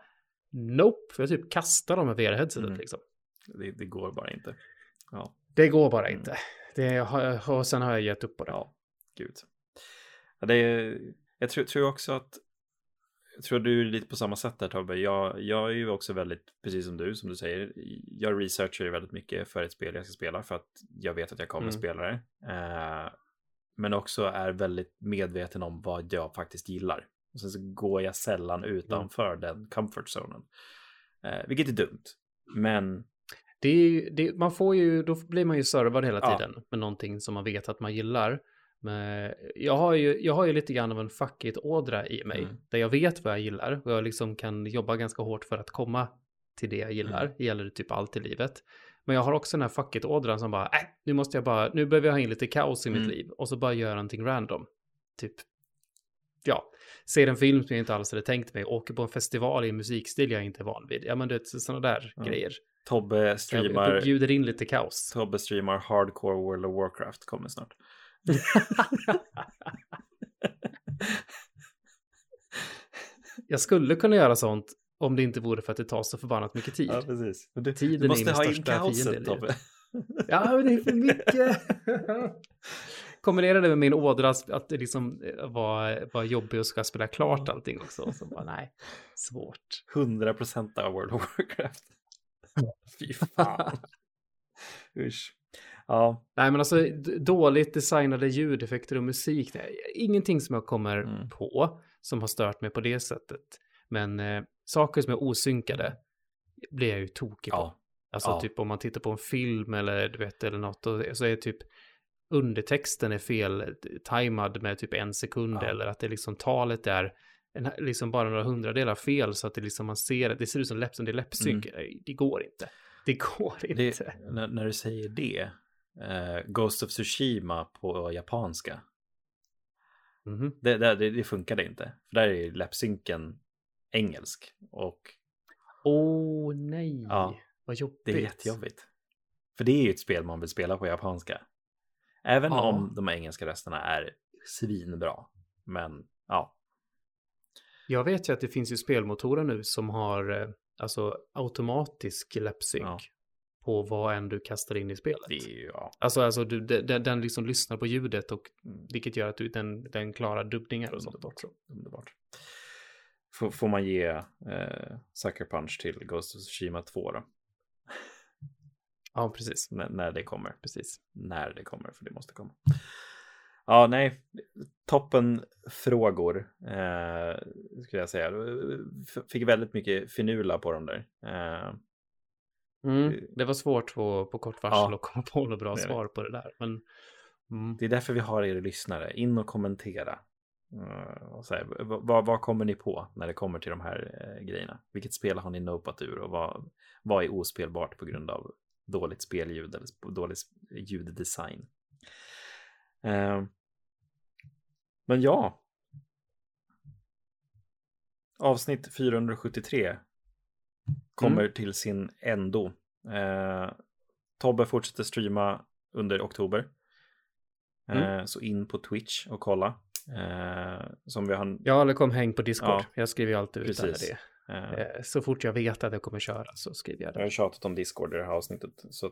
nope, för jag typ kastar dem med VR-headsetet mm. liksom. Det, det, går bara inte. Ja. Det går bara mm. inte. Det har, och sen har jag gett upp på det. Ja, gud. Ja, det är, jag tror, tror också att jag tror du är lite på samma sätt där Tobbe. Jag, jag är ju också väldigt, precis som du, som du säger, jag researchar ju väldigt mycket för ett spel jag ska spela för att jag vet att jag kommer mm. spela det. Eh, men också är väldigt medveten om vad jag faktiskt gillar. Och sen så går jag sällan utanför mm. den comfort zonen. Eh, vilket är dumt. Men... Det är, det, man får ju, då blir man ju servad hela tiden ja. med någonting som man vet att man gillar. Men jag har ju, jag har ju lite grann av en fuck it-ådra i mig. Mm. Där jag vet vad jag gillar och jag liksom kan jobba ganska hårt för att komma till det jag gillar. Mm. Det gäller typ allt i livet. Men jag har också den här fuck it-ådran som bara, äh, nu måste jag bara, nu behöver jag ha in lite kaos i mm. mitt liv. Och så bara göra någonting random. Typ, ja, ser en film som jag inte alls hade tänkt mig, åker på en festival i en musikstil jag inte är van vid. Ja, men det är sådana där mm. grejer. Tobbe streamar... Jag bjuder in lite kaos. Tobbe streamar hardcore World of Warcraft kommer snart. jag skulle kunna göra sånt om det inte vore för att det tar så förbannat mycket tid. Ja, precis. Du, Tiden du måste är ha in kaoset, Tobbe. Ja, men det är för mycket. Kombinera det med min ådra att det liksom eh, var, var jobbig och ska spela klart allting också. Så bara, nej, svårt. 100% av World of Warcraft. Fy fan. Usch. Ja. Nej, men alltså dåligt designade ljudeffekter och musik. Ingenting som jag kommer mm. på som har stört mig på det sättet. Men eh, saker som är osynkade blir jag ju tokig på. Ja. Alltså ja. typ om man tittar på en film eller du vet eller något så är typ undertexten är fel tajmad med typ en sekund ja. eller att det liksom talet är en, liksom bara några hundradelar fel så att det liksom man ser det ser ut som läpp som det är läppsynk. Mm. Det går inte. Det går inte. Det, när, när, du säger det, eh, Ghost of Tsushima på japanska. Mm -hmm. det, det, det funkade inte. För där är läppsynken engelsk. Och... Åh oh, nej, ja, vad jobbigt. Det är jättejobbigt. För det är ju ett spel man vill spela på japanska. Även ja. om de engelska rösterna är svinbra. Men ja. Jag vet ju att det finns ju spelmotorer nu som har eh, alltså automatisk läppsynk. Ja. På vad än du kastar in i spelet. Det är, ja. Alltså, alltså du, den, den liksom lyssnar på ljudet och vilket gör att du, den, den klarar dubbningar och sånt också. Underbart. Får, får man ge eh, Sucker Punch till Ghost of Tsushima 2 då? Ja, precis. N när det kommer. Precis. När det kommer, för det måste komma. Ja, nej, toppen frågor eh, skulle jag säga. Fick väldigt mycket finula på dem där. Eh, mm, det var svårt på, på kort varsel ja, att komma på något bra svar på det där. Men, mm. Det är därför vi har er lyssnare. In och kommentera. Uh, och så här, vad, vad, kommer ni på när det kommer till de här uh, grejerna? Vilket spel har ni nopat ur och vad, vad är ospelbart på grund av dåligt spelljud eller dålig ljuddesign? Uh, men ja. Avsnitt 473 kommer mm. till sin ändo. Tobbe fortsätter streama under oktober. Mm. Så in på Twitch och kolla. Eh, som vi har... Ja, eller kom häng på Discord. Ja, jag skriver ju alltid ut det. Eh. eh. Så fort jag vet att jag kommer köra så skriver jag det. Jag har tjatat om Discord i det här avsnittet. Så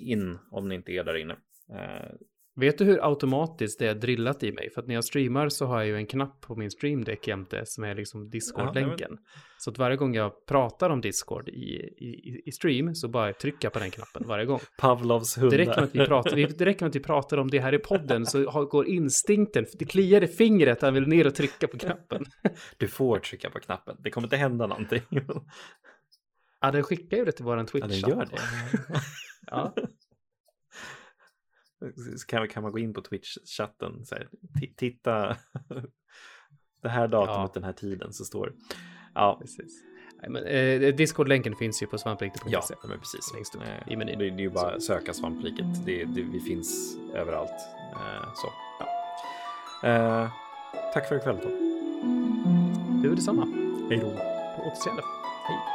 in om ni inte är där inne. Eh, Vet du hur automatiskt det är drillat i mig? För att när jag streamar så har jag ju en knapp på min streamdeck jämte som är liksom Discord-länken. Ja, så att varje gång jag pratar om Discord i, i, i stream så bara trycka på den knappen varje gång. Pavlovs hundar. Det räcker med att vi pratar, det räcker med att vi pratar om det här i podden så går instinkten, det kliar i fingret, han vill ner och trycka på knappen. Du får trycka på knappen, det kommer inte hända någonting. Ja, den skickar ju det till våran Twitch. Ja, den gör det. ja. Kan, kan man gå in på Twitch-chatten, titta det här datumet, ja. den här tiden, så står Ja, precis. Nej, men, eh, Discord-länken finns ju på svampriket.se. Ja, men precis. Längst upp eh, i menyn. Det, det är ju bara att söka svampriket. Det, det, vi finns överallt. Eh, så, ja. Eh, tack för ikväll, Tom. Du, detsamma. Hej då. På återseende. Hej.